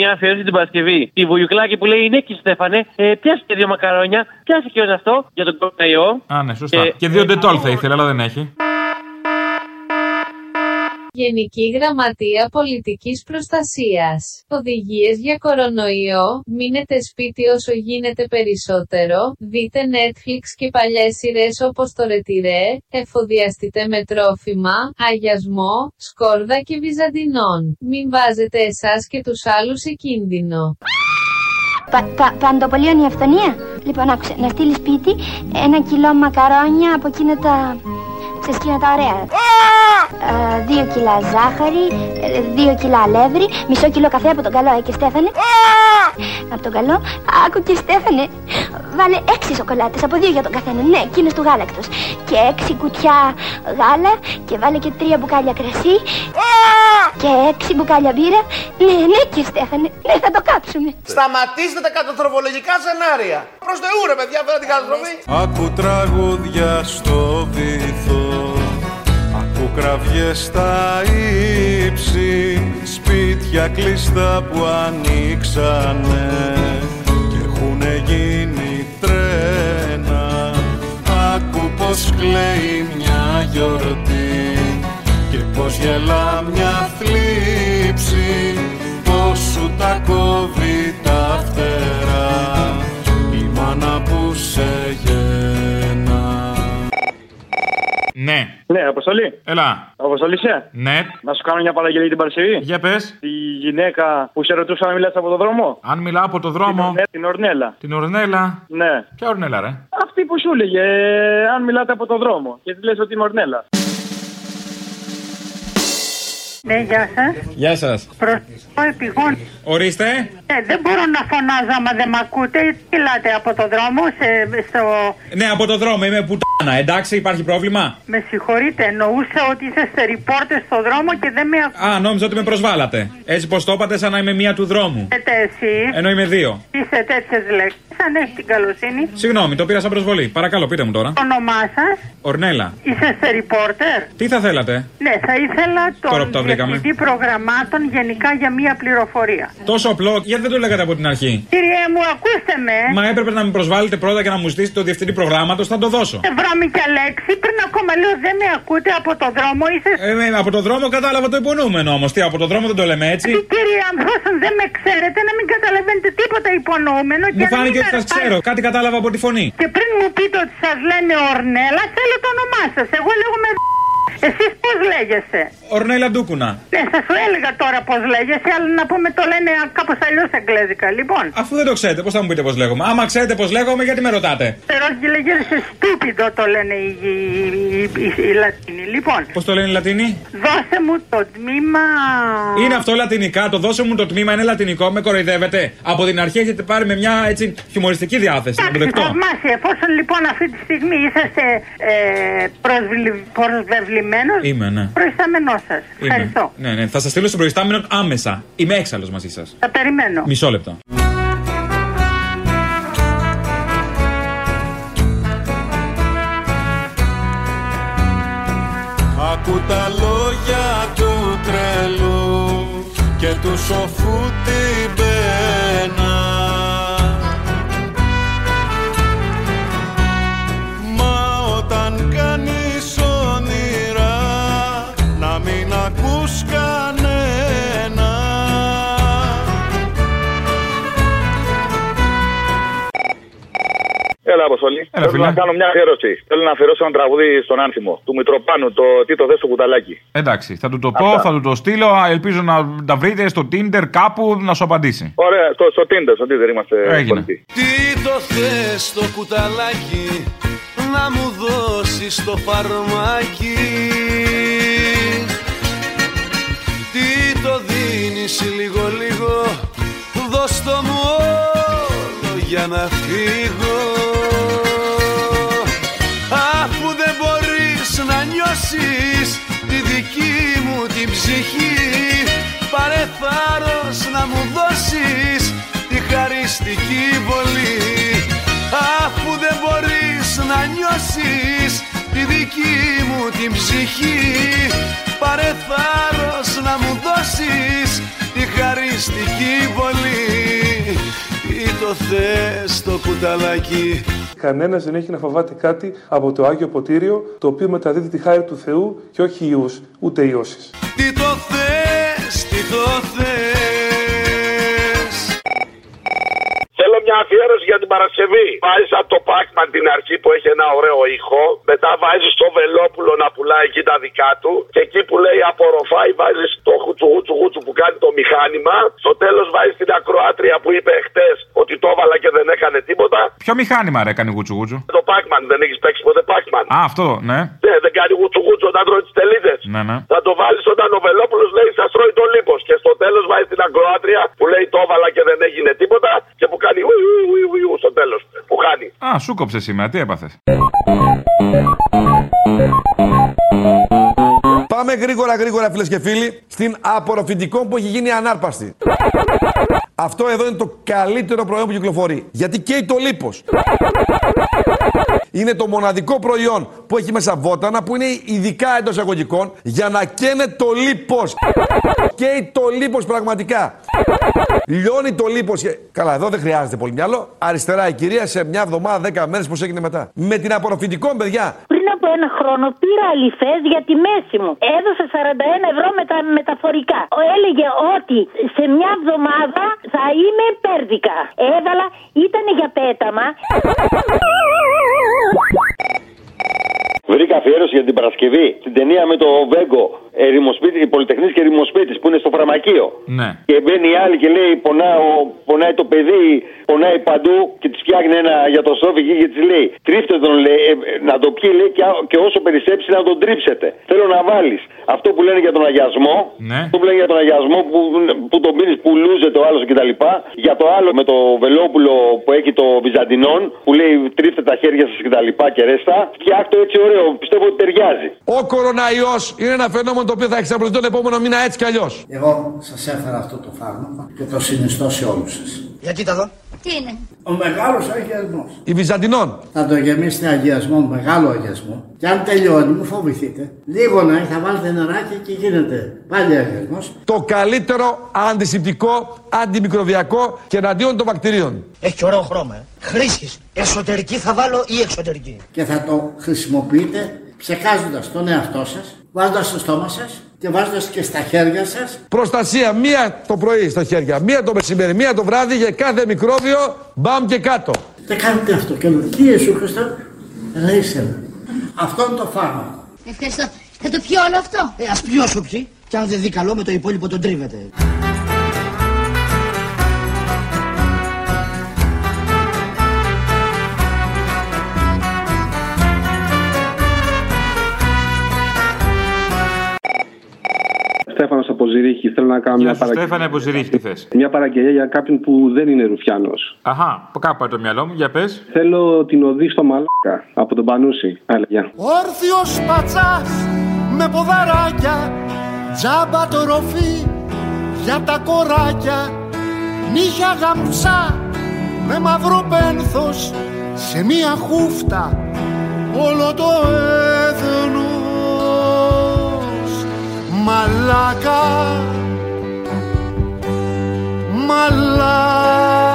Μια αφιέρωση την Παρασκευή. Τη Βουγιουκλάκη που λέει: Ναι, και Στέφανε, ε, πιάσε και δύο μακαρόνια. Πιάσε και όλο αυτό για τον κοροναϊό. Α, ναι, σωστά. Και- Και δύο ντετόλ θα ήθελα, αλλά δεν έχει. Γενική Γραμματεία Πολιτικής Προστασίας. Οδηγίες για κορονοϊό. Μείνετε σπίτι όσο γίνεται περισσότερο. Δείτε Netflix και παλιές σειρές όπως το Ρετυρέ. Εφοδιαστείτε με τρόφιμα, αγιασμό, σκόρδα και βυζαντινών. Μην βάζετε εσάς και τους άλλους σε κίνδυνο. Πα, πα, παντοπολίων η αυθονία; Λοιπόν, άκουσε, να στείλεις σπίτι ένα κιλό μακαρόνια από εκείνα τα. Ξέρεις εκείνα τα ωραία. Ε, δύο κιλά ζάχαρη, ε, δύο κιλά αλεύρι, μισό κιλό καφέ από τον καλό, ε, και Στέφανε. Από τον καλό. Άκου και Στέφανε. Βάλε έξι σοκολάτες από δύο για τον καθένα. Ναι, εκείνες του γάλακτος. Και έξι κουτιά γάλα και βάλε και τρία μπουκάλια κρασί. Και έξι μπουκάλια μπύρα. Ναι, ναι, και Στέφανε. Ναι, θα το κάψουμε. Σταματήστε τα καταστροφολογικά σενάρια. Προς Θεού ρε παιδιά, φέρα την καταστροφή. Ακού τραγούδια στο βυθό Ακού κραυγές στα ύψη Σπίτια κλειστά που ανοίξανε. Και έχουνε γίνει τρένα Ακού πως κλαίει μια γιορτή. Και πως γελά μια θλίψη Πως σου τα κόβει τα φτερά. Η μάνα που σε Ναι. Ναι, Αποστολή. Έλα. Αποστολή είσαι; Ναι. Να σου κάνω μια παραγγελία την Παρασκευή. Για πες. Τη γυναίκα που σε ρωτούσα να μιλάς από το δρόμο. Αν μιλάω από το δρόμο. Την, Ορνέ- την Ορνέλα. Την Ορνέλα. Ναι. Ποια Ορνέλα, ρε; Αυτή που σου έλεγε, ε, αν μιλάτε από το δρόμο. Και της λες ότι είναι Ορνέλα. Ναι, γεια σας. Γεια σας. Προσωπικό επιγόν. Ορίστε. Ε, δεν μπορώ να φωνάζω άμα δεν μ' ακούτε. Τι μιλάτε από το δρόμο σε, στο... Ναι, από το δρόμο είμαι πουτάνα. Εντάξει, υπάρχει πρόβλημα; Με συγχωρείτε, εννοούσα ότι είσαστε ρηπόρτε στο δρόμο και δεν με ακούτε Α, νόμιζα ότι με προσβάλατε. Έτσι πως το είπατε σαν να είμαι μία του δρόμου. εσύ. Ενώ είμαι δύο. Είστε τέτοιες λέξεις. Αν έχει την καλοσύνη. Συγγνώμη, το πήρα σαν προσβολή. Παρακαλώ, πείτε μου τώρα. Το όνομά σας. Ορνέλα. Είσαστε ρηπόρτερ. Τι θα θέλατε; Ναι, θα ήθελα Τώρα που τα τον βρήκαμε. διευθυντή προγραμμάτων γενικά για μία πληροφορία. Τόσο απλό, γιατί δεν το λέγατε από την αρχή; Κύριε μου, ακούστε με. Μα έπρεπε να με προσβάλλετε πρώτα και να μου ζητήσετε το διευθυντή προγράμματος, θα το δώσω. Βρώμικια λέξη, πριν ακόμα λέω δεν με ακούτε από το δρόμο, είσαι. Ε, με- από το δρόμο κατάλαβα το υπονοούμενο όμως. Τι, από το δρόμο δεν το λέμε έτσι; Κύριε Αμβρόσον, δεν με ξέρετε, να μην καταλαβαίνετε τίποτα υπονοούμενο και Μου να φάνηκε μην ότι σας με ξέρω. Κάτι κατάλαβα από τη φωνή. Και πριν μου πείτε ότι σας λένε Ορνέλα, θέλω το όνομά σας. Εγώ λέγομαι. Εσείς πώς λέγεστε; Ορνέλα Ντούκουνα. Ναι, θα σου έλεγα τώρα πώς λέγεσαι, αλλά να πούμε το λένε κάπως αλλιώς εγγλέζικα. Λοιπόν, Αφού δεν το ξέρετε, πώς θα μου πείτε πώς λέγομαι. Άμα ξέρετε πώς λέγομαι, γιατί με ρωτάτε; pero λέγεσαι στούπιδο το λένε οι, οι, οι, οι, οι Λατίνοι. Λοιπόν, Πώς το λένε οι Λατίνοι; δώσε μου το τμήμα. Είναι αυτό λατινικά, το δώσε μου το τμήμα, είναι λατινικό, με κοροϊδεύετε. Από την αρχή έχετε πάρει με μια έτσι χιουμοριστική διάθεση. Να το Εντάξει, δεχτώ. θαυμάσια. Εφόσον λοιπόν αυτή τη στιγμή είσαστε ε, προσβλη- προσβεβλημένος, Είμαι, ναι. προϊστάμενό σας. Είμαι. Ευχαριστώ. Ναι, ναι. Θα σας στείλω στον προϊστάμενο άμεσα. Είμαι έξαλλος μαζί σας. Θα περιμένω. Μισό λεπτό. Ακού τα λόγια του τρελού και του σοφού την Έλα, Αποστολή. Έλα, Θέλω φίλε. να κάνω μια αφιέρωση. Θέλω να αφιερώσω ένα τραγούδι στον άνθιμο του Μητροπάνου, το Τι το θες στο κουταλάκι. Εντάξει, θα του το πω, θα του το στείλω. Α, Ελπίζω να τα βρείτε στο Tinder κάπου να σου απαντήσει. Ωραία, στο, στο Tinder, στο Tinder είμαστε Έγινε. κολλητοί. Τι το θες στο κουταλάκι να μου δώσεις το φαρμάκι Τι το δίνεις λίγο λίγο δώσ' το μου όλο για να φύγω να νιώσεις τη δική μου την ψυχή. Πάρε θάρρος να μου δώσεις τη χαριστική βολή. Αφού δεν μπορείς να νιώσεις τη δική μου την ψυχή. Πάρε θάρρος να μου δώσεις τη χαριστική βολή Τι το θες το κουταλάκι Κανένας δεν έχει να φοβάται κάτι από το Άγιο Ποτήριο, το οποίο μεταδίδει τη χάρη του Θεού και όχι ιούς, ούτε ιώσεις. Τι το θες, τι το θες αφιέρωση για την Παρασκευή. Βάζεις από το Πάκμαν την αρχή που έχει ένα ωραίο ήχο. Μετά βάζεις το Βελόπουλο να πουλάει εκεί τα δικά του. Και εκεί που λέει απορροφάει, βάζεις το χουτσουγούτσου γούτσου που κάνει το μηχάνημα. Στο τέλος βάζεις την ακροάτρια που είπε χτες ότι το έβαλα και δεν έκανε τίποτα. Ποιο μηχάνημα ρε έκανε γουτσου γουτσου; Το Πάκμαν, δεν έχεις παίξει ποτέ Πάκμαν. Α, αυτό, ναι. Ναι, δεν κάνει γουτσουγούτσου όταν τρώει τις τελίδες. Ναι, ναι. Θα το βάλεις όταν ο Βελόπουλος λέει σας τρώει το λίπος. Και στο τέλος βάζεις την ακροάτρια που λέει το έβαλα και δεν έγινε τίποτα. Και που κάνει ουι, ουι, ουι, ουι, ουι, στο τέλος. Που χάνει. Α, σου κόψε σήμερα, τι έπαθες; Πάμε γρήγορα γρήγορα φίλες και φίλοι στην απορροφητικό που έχει γίνει ανάρπαστη. Αυτό εδώ είναι το καλύτερο προϊόν που κυκλοφορεί. Γιατί καίει το λίπος. Είναι το μοναδικό προϊόν που έχει μέσα βότανα που είναι ειδικά εντός εισαγωγικών για να καίνε το λίπος. Καίει το λίπος πραγματικά. Λιώνει το λίπος. και- Καλά, εδώ δεν χρειάζεται πολύ μυαλό. Αριστερά η κυρία σε μια εβδομάδα, δέκα μέρες πώς έγινε μετά. Με την απορροφητικό, παιδιά. Πριν από ένα χρόνο πήρα αληθές για τη μέση μου. Έδωσα 41 ευρώ με τα μεταφορικά. Ο έλεγε ότι σε μια εβδομάδα θα είμαι πέρδικα. Έβαλα, ήταν για πέταμα. Βρήκα αφιέρωση για την Παρασκευή στην ταινία με το Βέγκο. Ερημοσπίτη, Πολυτεχνής και Ερημοσπίτη που είναι στο φαρμακείο. Ναι. Και μπαίνει η άλλη και λέει: πονάω, Πονάει το παιδί, πονάει παντού και της φτιάχνει ένα για το σόφι και της λέει: Τρίφτε τον, λέει, ε, ε, να το πιει, λέει, και, α- και όσο περισσέψει να τον τρίψετε. Θέλω να βάλεις αυτό που λένε για τον αγιασμό, Ναι. αυτό που λένε για τον αγιασμό που, που τον πίνει, που λούζεται ο άλλος κτλ. Για το άλλο με το βελόπουλο που έχει το Βυζαντινόν, που λέει τρίφτε τα χέρια σας κτλ. και ρέστα. Φτιάχτω έτσι ωραίο, πιστεύω ότι ταιριάζει. Ο κοροναϊός είναι ένα φαινόμενο το οποίο θα εξαπλωθεί τον επόμενο μήνα έτσι κι αλλιώς. Εγώ σας έφερα αυτό το φάρμακο και το συνιστώ σε όλους σας. Για κοίτα εδώ. Τι είναι; Ο μεγάλος αγιασμός. Η Βυζαντινών. Θα το γεμίσετε αγιασμό, μεγάλο αγιασμό. Και αν τελειώνει, μην φοβηθείτε. Λίγο να έχει, θα βάλετε νεράκι και γίνεται πάλι αγιασμός. Το καλύτερο αντισηπτικό, αντιμικροβιακό και εναντίον των βακτηρίων. Έχει ωραίο χρώμα. Ε. Χρήσης. Εσωτερική θα βάλω ή εξωτερική; Και θα το χρησιμοποιείτε ψεκάζοντας τον εαυτό σας, βάζοντας στο στόμα σας και βάζοντας και στα χέρια σας Προστασία μία το πρωί στα χέρια, μία το μεσημέρι, μία το βράδυ για κάθε μικρόβιο, μπαμ και κάτω. Δεν κάνετε αυτό και λέω, τι Ιησού Χριστό, ρίσε Αυτό είναι το φάρμακο. Ευχαριστώ. Θα το πιω όλο αυτό; Ε, ας πιω σου πιει. Και αν δεν δει καλό με το υπόλοιπο τον τρίβεται. Στέφανος από Ζηρίχη. Θέλω να κάνω Γεια μια, σου, παραγγελία. Στέφανε, από Ζηρίχη, τι θες. μια παραγγελία για κάποιον που δεν είναι Ρουφιάνο. Αχά, από κάπου πάει το μυαλό μου, για πες. Θέλω την οδή στο Μαλάκα από τον Πανούση. Άλλα, γεια. Όρθιος πατσάς με ποδαράκια Τζάμπα το ροφή για τα κοράκια Νύχια γαμψά με μαύρο πένθος Σε μία χούφτα όλο το έθνος Μαλάκα Μαλάκα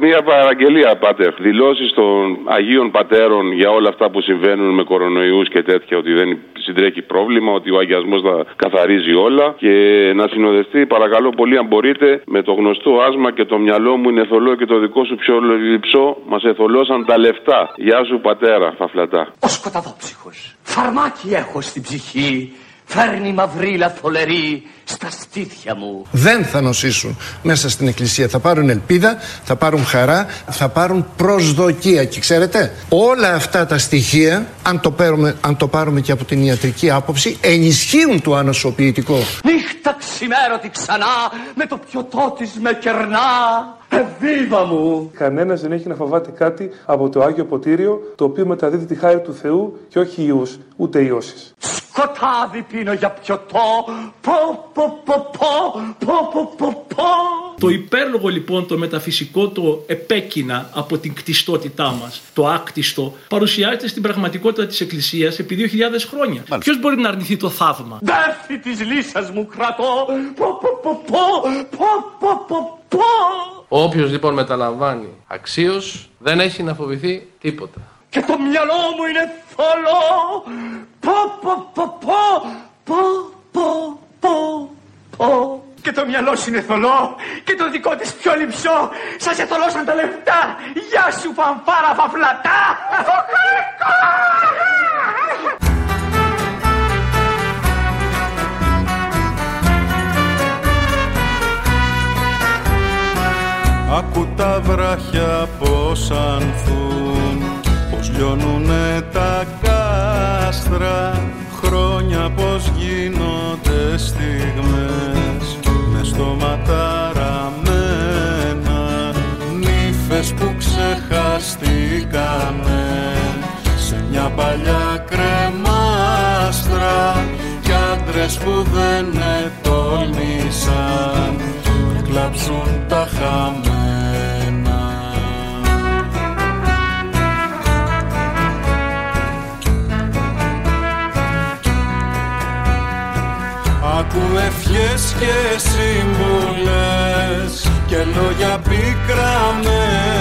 Μία παραγγελία, Πάτερ. Δηλώσεις των Αγίων Πατέρων για όλα αυτά που συμβαίνουν με κορονοϊούς και τέτοια, ότι δεν συντρέχει πρόβλημα, ότι ο αγιασμός θα καθαρίζει όλα. Και να συνοδευτεί, παρακαλώ πολύ, αν μπορείτε, με το γνωστό άσμα και το μυαλό μου είναι θολό και το δικό σου πιο λυψό. Μας εθολώσαν τα λεφτά. Γεια σου, πατέρα, φαφλατά. Ο σκοταδόψυχος. Φαρμάκι έχω στην ψυχή. Φέρνει μαυρίλα θολερή στα στήθια μου. δεν θα νοσήσουν μέσα στην εκκλησία. Θα πάρουν ελπίδα, θα πάρουν χαρά, θα πάρουν προσδοκία. Και ξέρετε, όλα αυτά τα στοιχεία, αν το, πάρουμε, αν το πάρουμε και από την ιατρική άποψη, ενισχύουν το ανοσοποιητικό. Νύχτα ξημέρωτη ξανά με το πιωτό της με κερνά. Εβίβα μου. Κανένας δεν έχει να φοβάται κάτι από το Άγιο Ποτήριο, το οποίο μεταδίδει τη χάρη του Θεού και όχι ιούς, ούτε ιώσεις. Σκοτάδι πίνω για πιωτό. Πω πω πω πω πω πω πω πω. Το υπέρλογο λοιπόν το μεταφυσικό το επέκεινα από την κτιστότητά μας, το άκτιστο, παρουσιάζεται στην πραγματικότητα της Εκκλησίας επί 2.000 χρόνια. Ποιος μπορεί να αρνηθεί το θαύμα. Δέφη της λύσας μου κρατώ. Πω πω πω πω πω πω πω πω. Όποιος λοιπόν μεταλαμβάνει αξίως δεν έχει να φοβηθεί τίποτα. Και το μυαλό μου είναι θολό. Πω, πω, πω, πω, πω, πω, πω, πω. Και το μυαλό σου είναι θολό και το δικό της πιο λυψό. Σας εθολώσαν τα λεφτά. Γεια σου φανφάρα φαφλατά. Ακού τα βράχια πως ανθούν Πως λιώνουνε τα κάστρα ξεχαστήκανε Σε μια παλιά κρεμάστρα Κι άντρες που δεν ετόλμησαν να κλάψουν τα χαμένα. Άκου ευχές και σύμβουλες και λόγια πικραμένα